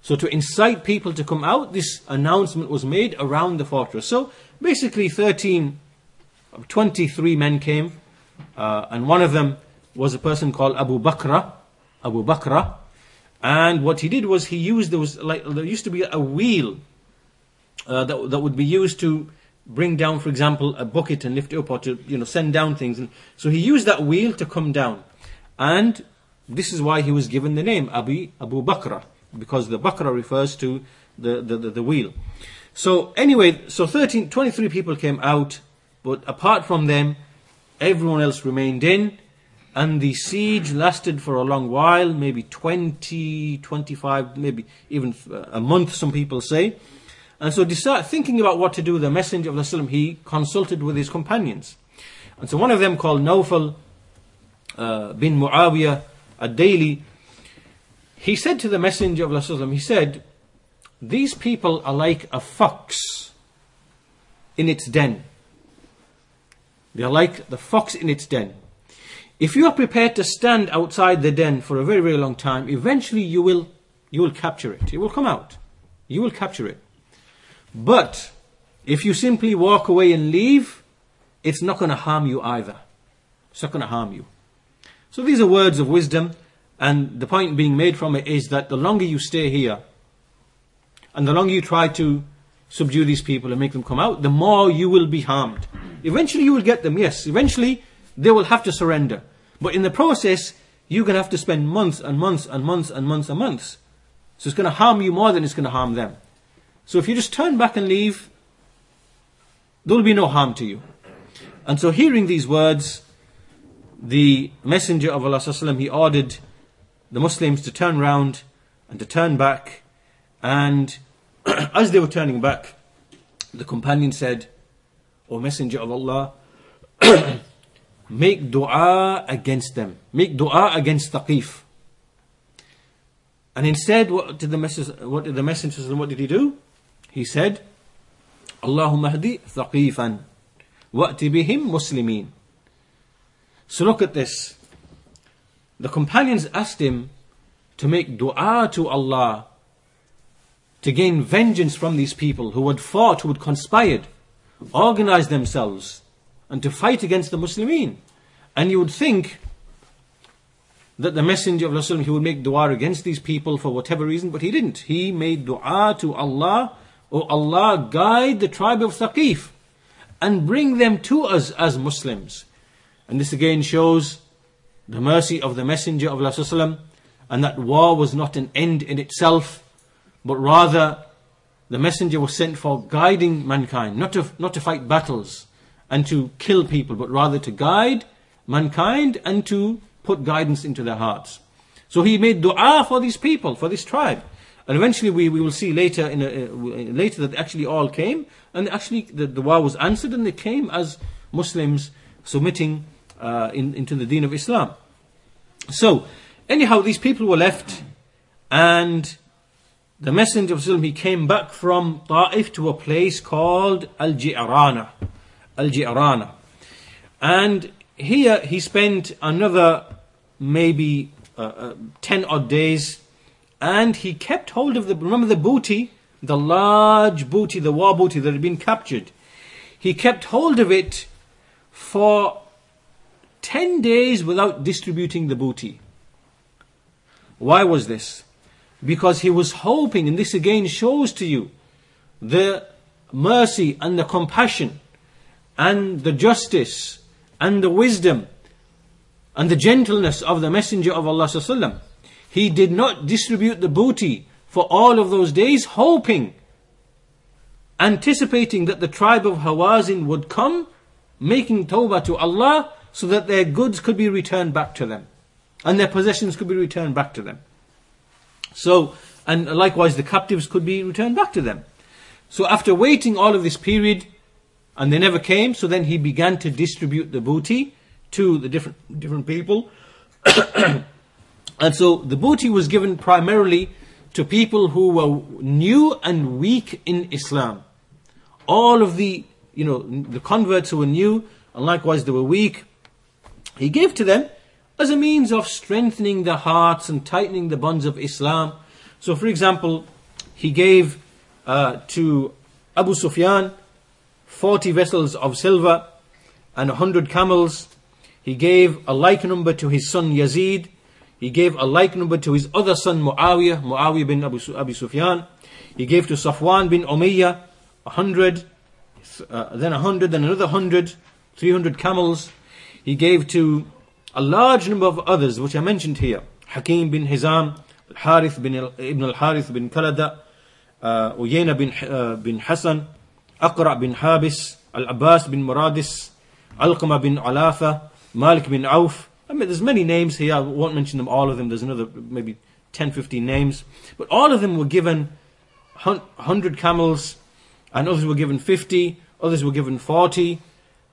So to incite people to come out, this announcement was made around the fortress. So basically 13, 23 men came, uh, and one of them was a person called Abu Bakr, Abu Bakr, and what he did was he used, there was like, there used to be a wheel uh, that, that would be used to bring down, for example, a bucket and lift it up, or to you know send down things. And so he used that wheel to come down, and this is why he was given the name Abu Abu Bakr, because the Bakr refers to the, the, the, the wheel. So anyway, so 13, 23 people came out, but apart from them, everyone else remained in, and the siege lasted for a long while, maybe 20, 25, maybe even a month, some people say. And so, thinking about what to do, the Messenger of Allah, he consulted with his companions. And so, one of them called Nawfal uh, bin Muawiyah ad-Daili, he said to the Messenger of Allah, he said, These people are like a fox in its den. They are like the fox in its den. If you are prepared to stand outside the den for a very, very long time, eventually you will, you will capture it. It will come out. You will capture it. But if you simply walk away and leave, it's not going to harm you either. It's not going to harm you. So these are words of wisdom, and the point being made from it is that the longer you stay here, and the longer you try to subdue these people and make them come out, the more you will be harmed. Eventually you will get them, yes. Eventually they will have to surrender. But in the process, you're going to have to spend months and months and months and months and months. So it's going to harm you more than it's going to harm them. So if you just turn back and leave, there will be no harm to you. And so hearing these words, the Messenger of Allah he ordered the Muslims to turn round and to turn back. And *clears throat* as they were turning back, the companion said, O Messenger of Allah, *clears throat* make dua against them. Make dua against Thaqif. And instead, what did the messenger, what did the messenger, what did he do? He said, Allahumma hadi thaqifan, wa'ti bihim muslimin. So look at this. The companions asked him to make dua to Allah to gain vengeance from these people who had fought, who had conspired, organized themselves, and to fight against the Muslimin. And you would think that the Messenger of Allah he would make dua against these people for whatever reason, but he didn't. He made dua to Allah, O Allah, guide the tribe of Thaqif and bring them to us as Muslims. And this again shows the mercy of the Messenger of Allah and that war was not an end in itself, but rather the Messenger was sent for guiding mankind, not to, not to fight battles and to kill people, but rather to guide mankind and to put guidance into their hearts. So he made dua for these people, for this tribe. And eventually we, we will see later in a, uh, later that actually all came and actually the dua was answered and they came as Muslims submitting uh, in, into the deen of Islam. So anyhow these people were left and the messenger of Islam he came back from Ta'if to a place called Al-Ji'rana. Al-Ji'rana. And here he spent another maybe uh, uh, 10 odd days and he kept hold of the remember the booty the large booty the war booty that had been captured he kept hold of it for 10 days without distributing the booty why was this because he was hoping and this again shows to you the mercy and the compassion and the justice and the wisdom and the gentleness of the Messenger of Allah He did not distribute the booty for all of those days, hoping, anticipating that the tribe of Hawazin would come, making tawbah to Allah, so that their goods could be returned back to them, and their possessions could be returned back to them. So, and likewise the captives could be returned back to them. So after waiting all of this period, and they never came. So then he began to distribute the booty to the different different people. *coughs* and so the booty was given primarily to people who were new and weak in Islam. All of the you know the converts who were new and likewise they were weak, he gave to them as a means of strengthening the hearts and tightening the bonds of Islam. So, for example, he gave uh, to Abu Sufyan 40 vessels of silver and 100 camels. He gave a like number to his son Yazid. He gave a like number to his other son Muawiyah, Muawiyah bin Abu, Abu Sufyan. He gave to Safwan bin Umayyah 100, uh, then 100, then another 100, 300 camels. He gave to a large number of others, which I mentioned here. Hakim bin Hizam, Al-Harith bin Ibn al-Harith bin Kalada, uh, bin, uh, bin Hassan, Aqra bin Habis, Al Abbas bin Muradis, Alqama bin Alafa, Malik bin Auf. I mean, there's many names here. I won't mention them all of them. There's another maybe 10, 15 names. But all of them were given 100 camels, and others were given 50, others were given 40.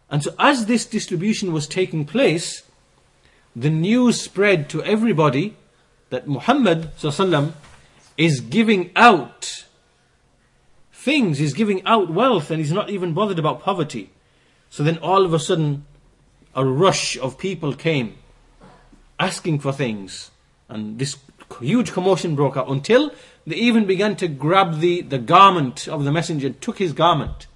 And so, as this distribution was taking place, the news spread to everybody that Muhammad is giving out things, he's giving out wealth and he's not even bothered about poverty. So then all of a sudden, a rush of people came asking for things. And this huge commotion broke out until they even began to grab the, the garment of the messenger, took his garment.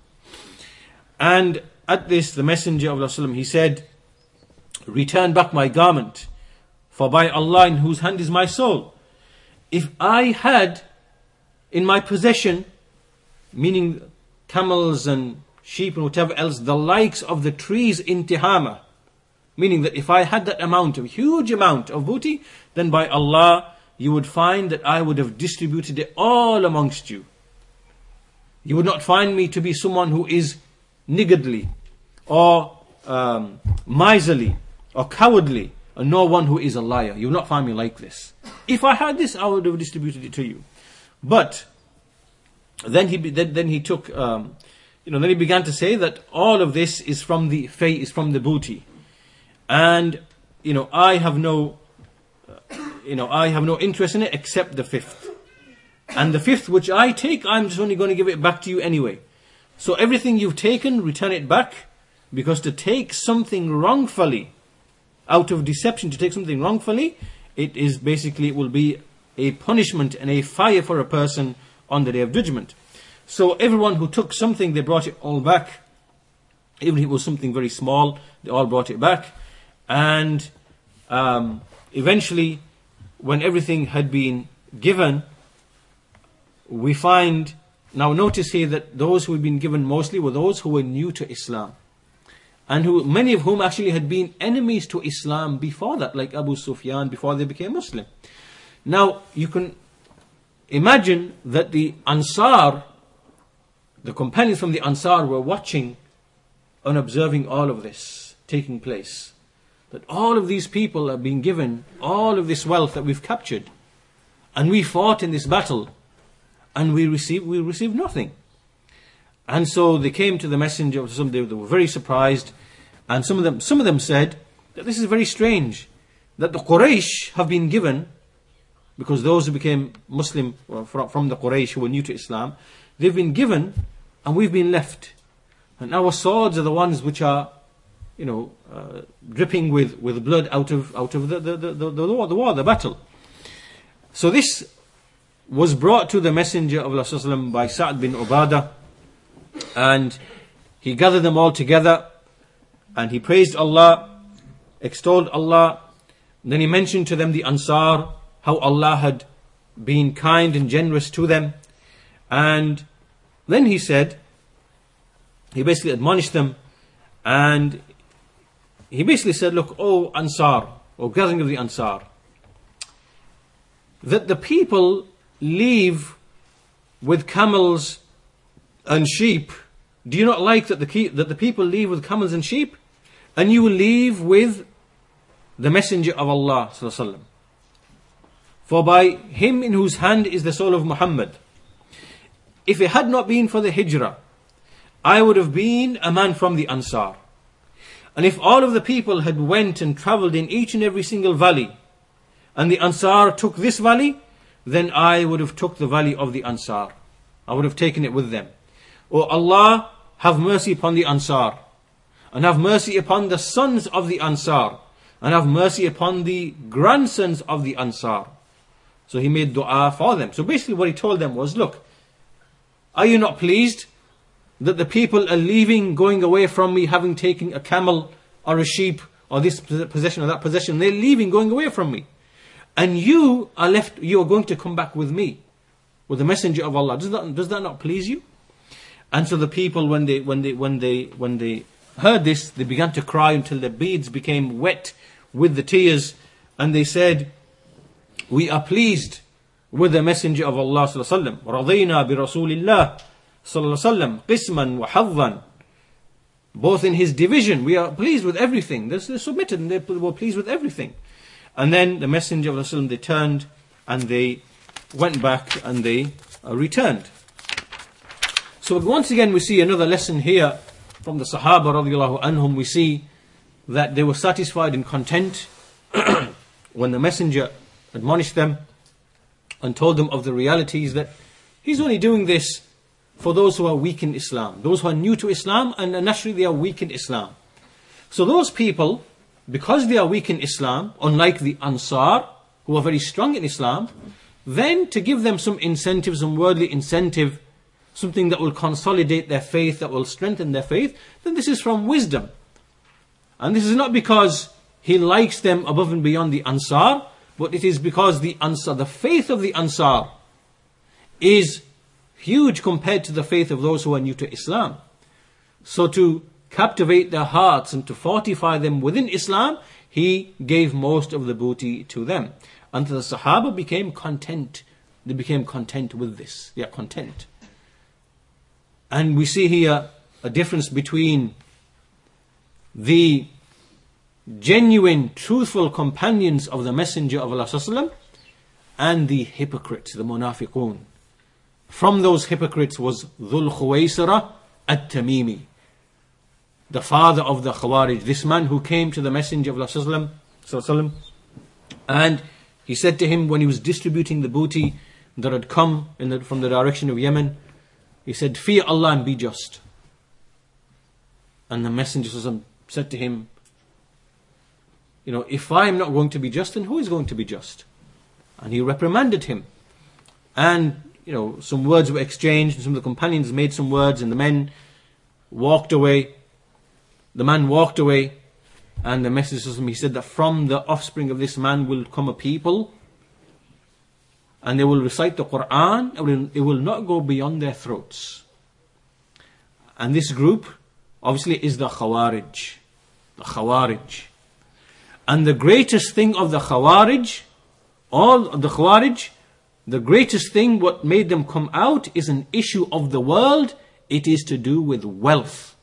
And at this, the messenger of Allah, he said, Return back my garment, for by Allah in whose hand is my soul. If I had in my possession meaning camels and sheep and whatever else, the likes of the trees in Tihama. Meaning that if I had that amount, a huge amount of booty, then by Allah, you would find that I would have distributed it all amongst you. You would not find me to be someone who is niggardly or um, miserly or cowardly, or nor one who is a liar. You will not find me like this. If I had this, I would have distributed it to you. But then he then, then he took um, you know then he began to say that all of this is from the fay is from the booty and you know i have no uh, you know i have no interest in it except the fifth and the fifth which i take i'm just only going to give it back to you anyway so everything you've taken return it back Because to take something wrongfully, out of deception, to take something wrongfully, it is basically, it will be a punishment and a fire for a person on the day of judgment. So everyone who took something, they brought it all back. Even if it was something very small, they all brought it back. And um, eventually, when everything had been given, we find now notice here that those who had been given mostly were those who were new to Islam. And who many of whom actually had been enemies to Islam before that, like Abu Sufyan before they became Muslim. Now you can imagine that the Ansar, the companions from the Ansar were watching and observing all of this taking place. That all of these people are being given all of this wealth that we've captured. And we fought in this battle and we received, we received nothing. And so they came to the messenger of some they were very surprised, and some of them some of them said that this is very strange that the Quraysh have been given because those who became Muslim from the Quraysh who were new to Islam, they've been given and we've been left. And our swords are the ones which are, you know, uh, dripping with, with blood out of out of the the, the, the, the, war, the war, the battle. So this was brought to the Messenger of Allah by Sa'd bin Ubadah and he gathered them all together and he praised Allah, extolled Allah. Then he mentioned to them the Ansar, how Allah had been kind and generous to them. And then he said, he basically admonished them and he basically said, Look, O Ansar, O gathering of the Ansar, that the people leave with camels and sheep, do you not like that the, that the people leave with camels and sheep? And you will leave with the Messenger of Allah. For by him in whose hand is the soul of Muhammad, if it had not been for the Hijrah, I would have been a man from the Ansar. And if all of the people had went and travelled in each and every single valley, and the Ansar took this valley, then I would have took the valley of the Ansar. I would have taken it with them. O Allah, have mercy upon the Ansar, and have mercy upon the sons of the Ansar, and have mercy upon the grandsons of the Ansar. So he made dua for them. So basically what he told them was, look, are you not pleased that the people are leaving, going away from me, having taken a camel or a sheep or this possession or that possession? They're leaving, going away from me. And you are left, you are going to come back with me, with the messenger of Allah. Does that, does that not please you? And so the people, when they, when they, when they, when they heard this, they began to cry until their beads became wet with the tears. And they said, we are pleased with the messenger of Allah sallallahu alaihi wasallam. رضينا برسول الله صلى الله عليه وسلم قسما وحظا both in his division, we are pleased with everything. They're, they're submitted and they were pleased with everything. And then the Messenger of Allah, they turned and they went back and they uh, returned. So once again we see another lesson here from the Sahaba radiallahu anhum. We see that they were satisfied and content *clears throat* when the Messenger admonished them and told them of the realities that he's only doing this for those who are weak in Islam, those who are new to Islam and naturally they are weak in Islam. So those people because they are weak in Islam, unlike the Ansar, who are very strong in Islam, then to give them some incentive, some worldly incentive, something that will consolidate their faith, that will strengthen their faith, then this is from wisdom. And this is not because he likes them above and beyond the Ansar, but it is because the Ansar, the faith of the Ansar, is huge compared to the faith of those who are new to Islam. So to captivate their hearts and to fortify them within Islam, he gave most of the booty to them. And the Sahaba became content. They became content with this. They are content. And we see here a difference between the genuine, truthful companions of the Messenger of Allah and the hypocrites, the munafiqun. From those hypocrites was Dhul Khuwaisara at-Tamimi the father of the Khawarij, this man who came to the Messenger of Allah and he said to him when he was distributing the booty that had come the, from the direction of Yemen, he said, Fear Allah and be just. And the Messenger said to him, You know, if I am not going to be just, then who is going to be just? And he reprimanded him. And, you know, some words were exchanged, and some of the companions made some words, and the men walked away. The man walked away, and the Messenger said that from the offspring of this man will come a people, and they will recite the Quran, it will, it will not go beyond their throats. And this group, obviously, is the Khawarij. The Khawarij. And the greatest thing of the Khawarij, all the Khawarij, the greatest thing what made them come out is an issue of the world. It is to do with wealth.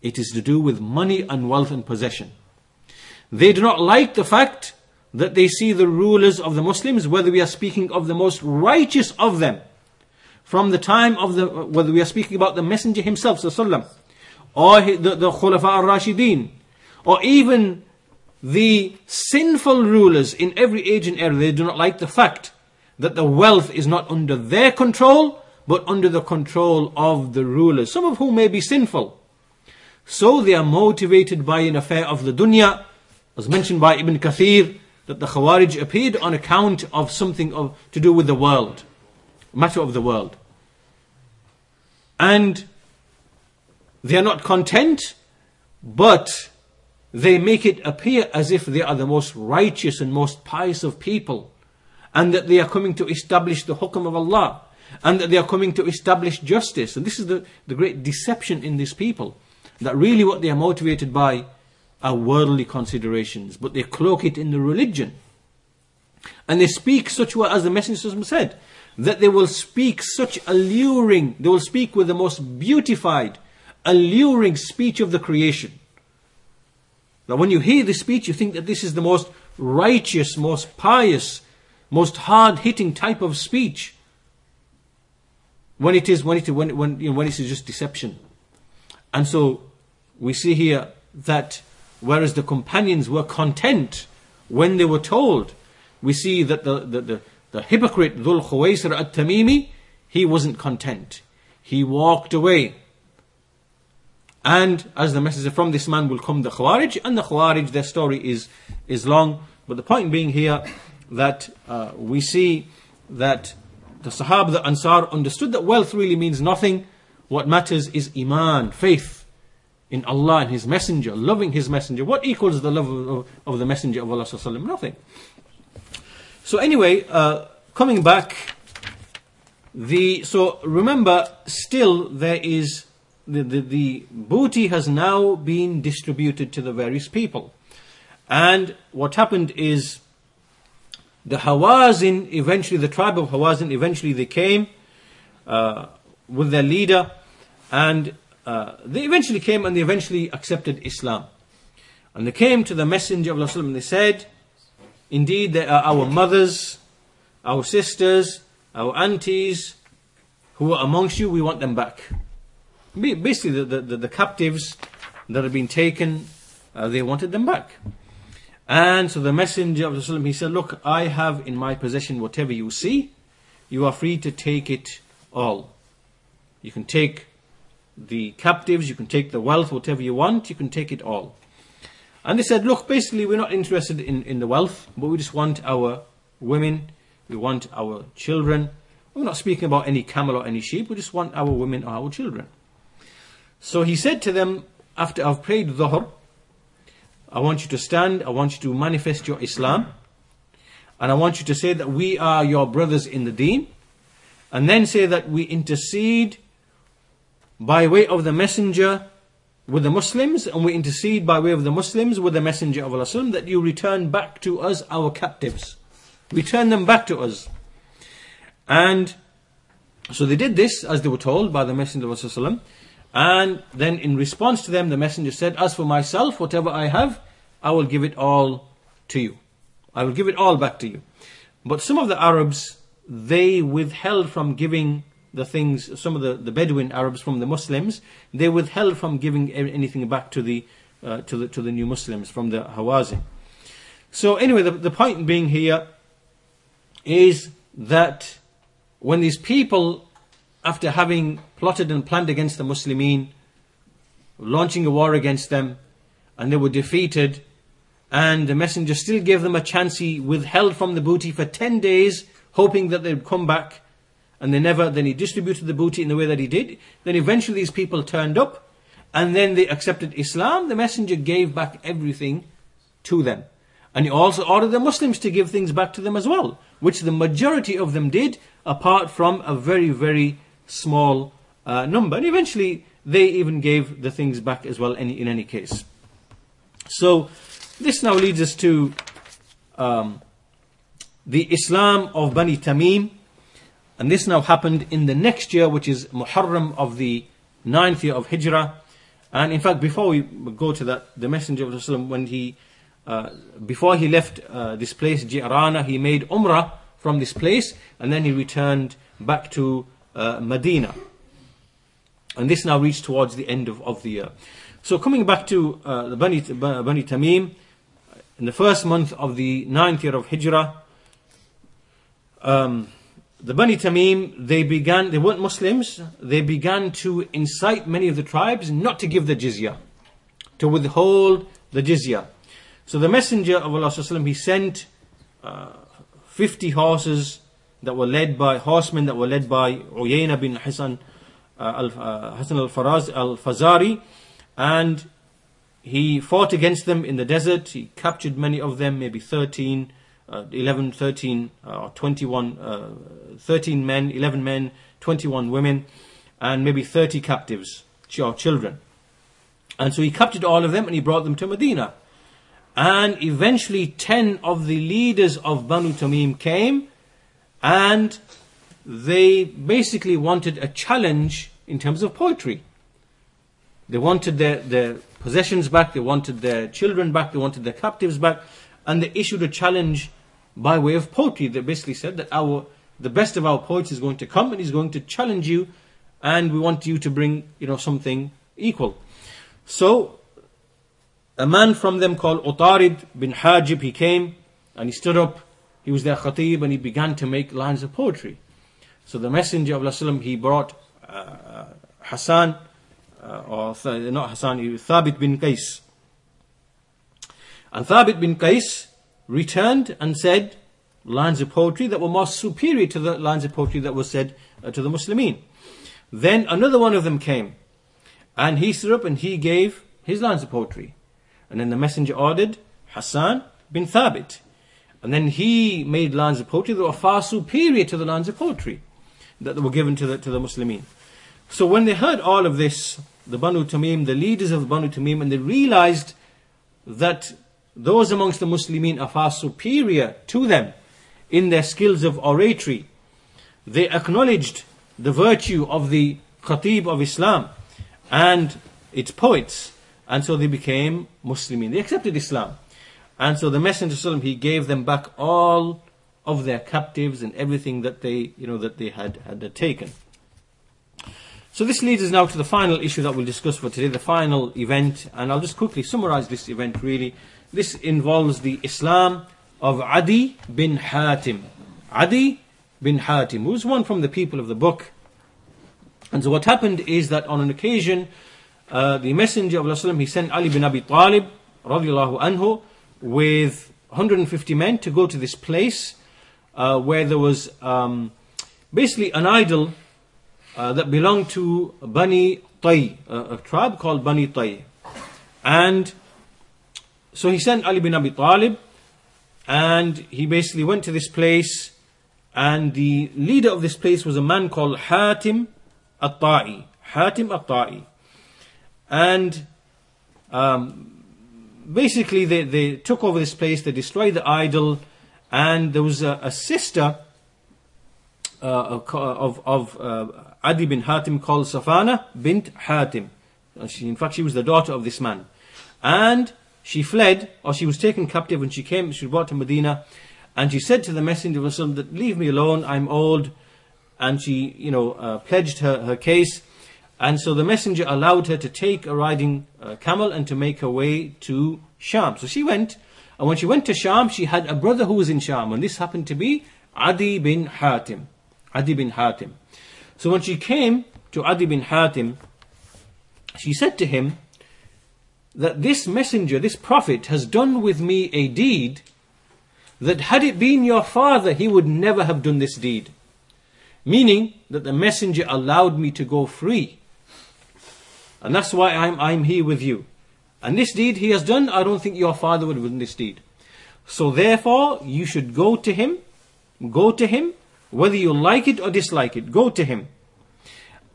It is to do with money and wealth and possession. They do not like the fact that they see the rulers of the Muslims, whether we are speaking of the most righteous of them, from the time of the, whether we are speaking about the Messenger himself, sallam, or the, the Khulafa al-Rashideen, or even the sinful rulers in every age and era, they do not like the fact that the wealth is not under their control, but under the control of the rulers, some of whom may be sinful. So they are motivated by an affair of the dunya, as mentioned by Ibn Kathir, that the Khawarij appeared on account of something of, to do with the world, matter of the world. And they are not content, but they make it appear as if they are the most righteous and most pious of people, and that they are coming to establish the hukm of Allah, and that they are coming to establish justice. And this is the, the great deception in these people, that really what they are motivated by are worldly considerations, but they cloak it in the religion. And they speak such well as the Messenger said, that they will speak such alluring, they will speak with the most beautified, alluring speech of the creation. That when you hear this speech, you think that this is the most righteous, most pious, most hard hitting type of speech. When it is, when it, when, when, you know, when it is just deception. And so we see here that whereas the companions were content when they were told, we see that the, the, the, the hypocrite Dhul Khuwaisir at Tamimi, he wasn't content. He walked away. And as the messenger from this man will come the Khawarij, and the Khawarij, their story is, is long. But the point being here that uh, we see that the Sahaba, the Ansar, understood that wealth really means nothing. What matters is Iman, faith in Allah and His Messenger, loving His Messenger. What equals the love of, of the Messenger of Allah? Nothing. So, anyway, uh, coming back, the so remember, still there is the, the, the booty has now been distributed to the various people. And what happened is the Hawazin, eventually, the tribe of Hawazin, eventually they came uh, with their leader and uh, they eventually came and they eventually accepted Islam. And they came to the Messenger of Allah and they said, Indeed, they are our mothers, our sisters, our aunties who are amongst you, we want them back. Basically, the, the, the captives that had been taken, uh, they wanted them back. And so the Messenger of Allah, he said, Look, I have in my possession whatever you see, you are free to take it all. You can take the captives, you can take the wealth, whatever you want, you can take it all. And they said, Look, basically, we're not interested in, in the wealth, but we just want our women, we want our children. We're not speaking about any camel or any sheep, we just want our women or our children. So he said to them, after I've prayed Dhuhr, I want you to stand, I want you to manifest your Islam, and I want you to say that we are your brothers in the deen, and then say that we intercede by way of the messenger with the Muslims, and we intercede by way of the Muslims with the messenger of Allah, that you return back to us our captives. Return them back to us. And so they did this as they were told by the messenger of Allah. And then in response to them, the messenger said, As for myself, whatever I have, I will give it all to you. I will give it all back to you. But some of the Arabs, they withheld from giving the things, some of the, the Bedouin Arabs from the Muslims, they withheld from giving anything back to the, uh, to the, to the new Muslims from the Hawazin. So anyway, the, the point being here is that when these people after having plotted and planned against the Muslimin, launching a war against them, and they were defeated. And the messenger still gave them a chance. He withheld from the booty for 10 days, hoping that they'd come back. And they never, then he distributed the booty in the way that he did. Then eventually these people turned up, and then they accepted Islam. The messenger gave back everything to them. And he also ordered the Muslims to give things back to them as well, which the majority of them did, apart from a very, very small uh, number. And eventually, they even gave the things back as well in, in any case. So, this now leads us to um, the Islam of Bani Tamim. And this now happened in the next year, which is Muharram of the ninth year of Hijrah. And in fact, before we go to that, the Messenger of Islam, when he, uh, before he left uh, this place, Ji'rana, he made Umrah from this place, and then he returned back to uh, Medina. And this now reached towards the end of, of the year. So coming back to uh, the Bani, Bani Tamim, in the first month of the ninth year of Hijrah, um, the Bani Tamim, they began, they weren't Muslims, they began to incite many of the tribes not to give the jizya, to withhold the jizya. So the Messenger of Allah, he sent uh, 50 horses that were led by horsemen that were led by Uyayna bin Hassan uh, al, uh, al-Faraz al-Fazari and he fought against them in the desert. He captured many of them maybe 13 uh, 11 13 uh, 21 uh, 13 men 11 men 21 women and maybe 30 captives or children and so he captured all of them and he brought them to Medina and eventually 10 of the leaders of Banu Tamim came and they basically wanted a challenge in terms of poetry. They wanted their, their possessions back, they wanted their children back, they wanted their captives back, and they issued a challenge by way of poetry. They basically said that our the best of our poets is going to come and he's going to challenge you, and we want you to bring you know something equal. So a man from them called Utarid bin Hajib, he came and he stood up he was their khatib and he began to make lines of poetry. So the Messenger of Allah, he brought uh, Hassan, uh, or th- not Hassan, Thabit bin Qais. And Thabit bin Qais returned and said lines of poetry that were more superior to the lines of poetry that were said uh, to the Muslimin. Then another one of them came, and he stood up and he gave his lines of poetry. And then the messenger ordered Hassan bin Thabit. And then he made lines of poetry that were far superior to the lines of poetry that were given to the, to the Muslimin. So when they heard all of this, the Banu Tamim, the leaders of the Banu Tamim, and they realized that those amongst the Muslimin are far superior to them in their skills of oratory, they acknowledged the virtue of the Khatib of Islam and its poets, and so they became Muslimin. They accepted Islam. And so the Messenger of he gave them back all of their captives and everything that they, you know, that they had, had taken. So this leads us now to the final issue that we'll discuss for today, the final event, and I'll just quickly summarize this event really. This involves the Islam of Adi bin Hatim. Adi bin Hatim, who's one from the people of the book. And so what happened is that on an occasion, uh, the Messenger of Allah, he sent Ali bin Abi Talib, radiallahu anhu, with 150 men to go to this place uh, where there was um, basically an idol uh, that belonged to Bani Tay, a, a tribe called Bani Tay. And so he sent Ali bin Abi Talib and he basically went to this place and the leader of this place was a man called Hatim At-Ta'i. Hatim At-Ta'i. And um, basically they, they took over this place, they destroyed the idol, and there was a, a sister uh, of, of uh, Adi bin Hatim called Safana bint Hatim. Uh, she, in fact, she was the daughter of this man. And she fled, or she was taken captive when she came, she was brought to Medina, and she said to the Messenger of Allah that, leave me alone, I'm old. And she, you know, uh, pledged her, her case. And so the messenger allowed her to take a riding uh, camel and to make her way to Sham. So she went, and when she went to Sham, she had a brother who was in Sham, and this happened to be Adi bin Hatim. Adi bin Hatim. So when she came to Adi bin Hatim, she said to him, that this messenger, this prophet, has done with me a deed that had it been your father, he would never have done this deed. Meaning that the messenger allowed me to go free. And that's why I'm, I'm here with you. And this deed he has done, I don't think your father would have done this deed. So therefore, you should go to him, go to him, whether you like it or dislike it, go to him.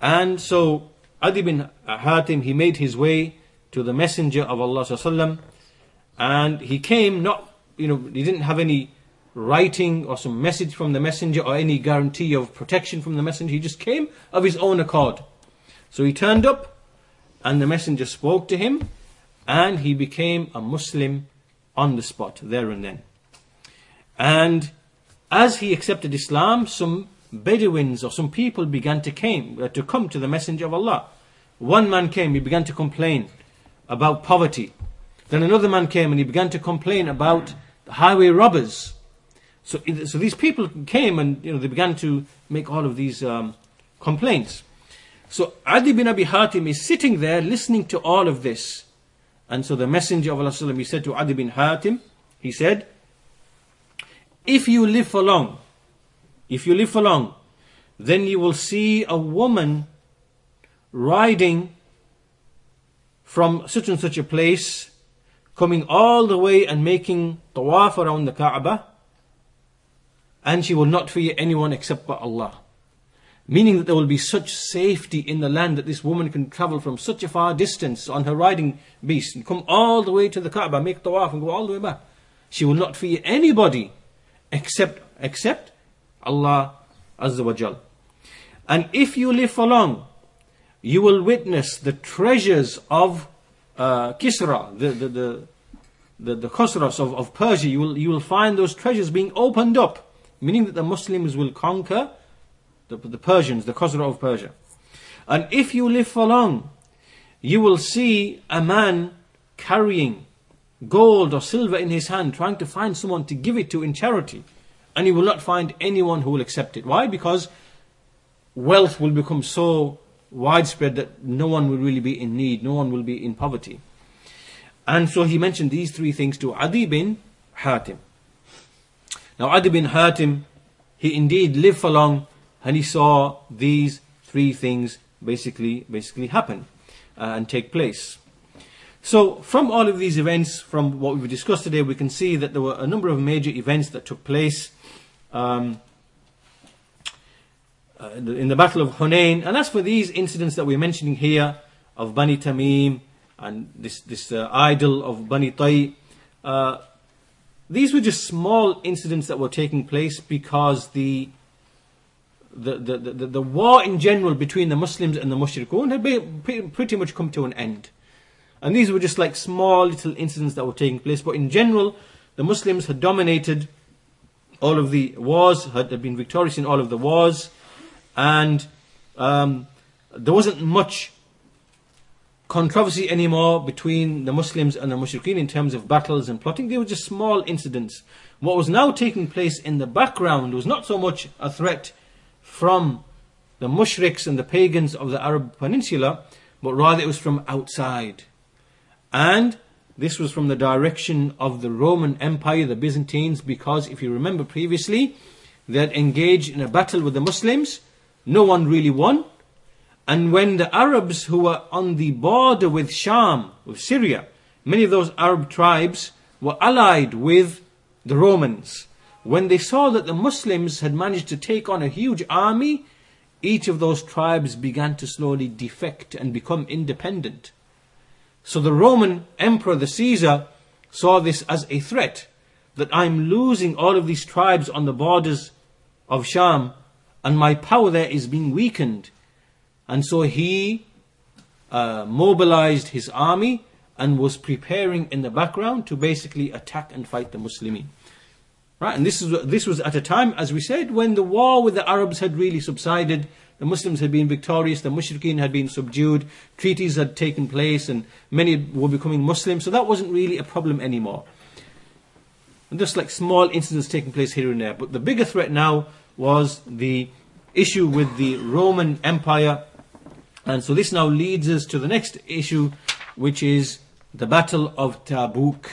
And so, Adi bin Hatim, he made his way to the Messenger of Allah and he came not, you know, he didn't have any writing or some message from the Messenger or any guarantee of protection from the Messenger. He just came of his own accord. So he turned up and the Messenger spoke to him and he became a Muslim on the spot, there and then. And as he accepted Islam, some Bedouins or some people began to came uh, to come to the Messenger of Allah. One man came, he began to complain about poverty. Then another man came and he began to complain about the highway robbers. So, so these people came and you know they began to make all of these um, complaints. So Adi bin Abi Hatim is sitting there listening to all of this. And so the Messenger of Allah he said to Adi bin Hatim, he said, If you live for long, if you live for long, then you will see a woman riding from such and such a place, coming all the way and making tawaf around the Kaaba, and she will not fear anyone except but Allah. Meaning that there will be such safety in the land that this woman can travel from such a far distance on her riding beast and come all the way to the Kaaba, make tawaf and go all the way back. She will not fear anybody except except Allah Azza wa Jal. And if you live for long, you will witness the treasures of uh, Kisra, the, the, the, the, the Khosros of, of Persia. You will, you will find those treasures being opened up, meaning that the Muslims will conquer the, the Persians, the Khosra of Persia. And if you live for long, you will see a man carrying gold or silver in his hand, trying to find someone to give it to in charity. And you will not find anyone who will accept it. Why? Because wealth will become so widespread that no one will really be in need, no one will be in poverty. And so he mentioned these three things to Adi bin Hatim. Now Adi bin Hatim, he indeed lived for long and he saw these three things basically basically happen uh, and take place. So from all of these events, from what we've discussed today, we can see that there were a number of major events that took place. Um, uh, in the Battle of Hunain. And as for these incidents that we're mentioning here of Bani Tamim and this, this uh, idol of Bani Tai, uh, these were just small incidents that were taking place because the the, the, the, the, war in general between the Muslims and the Mushrikun had pretty much come to an end. And these were just like small little incidents that were taking place. But in general, the Muslims had dominated all of the wars, had been victorious in all of the wars and um, there wasn't much controversy anymore between the Muslims and the Mushrikeen in terms of battles and plotting. They were just small incidents. What was now taking place in the background was not so much a threat from the mushriks and the pagans of the Arab Peninsula, but rather it was from outside. And this was from the direction of the Roman Empire, the Byzantines, because if you remember previously, they had engaged in a battle with the Muslims no one really won. And when the Arabs who were on the border with Sham, with Syria, many of those Arab tribes were allied with the Romans. When they saw that the Muslims had managed to take on a huge army, each of those tribes began to slowly defect and become independent. So the Roman emperor, the Caesar, saw this as a threat that I'm losing all of these tribes on the borders of Sham and my power there is being weakened. And so he uh, mobilized his army and was preparing in the background to basically attack and fight the Muslimin. Right, and this is this was at a time, as we said, when the war with the Arabs had really subsided. The Muslims had been victorious, the Mushrikeen had been subdued, treaties had taken place, and many were becoming Muslims. So that wasn't really a problem anymore. And just like small incidents taking place here and there. But the bigger threat now was the issue with the Roman Empire. And so this now leads us to the next issue, which is the Battle of Tabuk.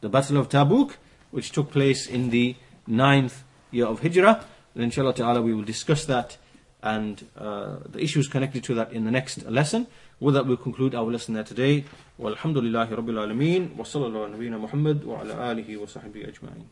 The Battle of Tabuk, which took place in the ninth year of Hijrah. And inshallah ta'ala we will discuss that and uh, the issues connected to that in the next lesson. With that we'll conclude our lesson there today. Walhamdulillahi Rabbil Alameen. Wa sallallahu ala Muhammad wa ala alihi wa sahbihi ajma'in.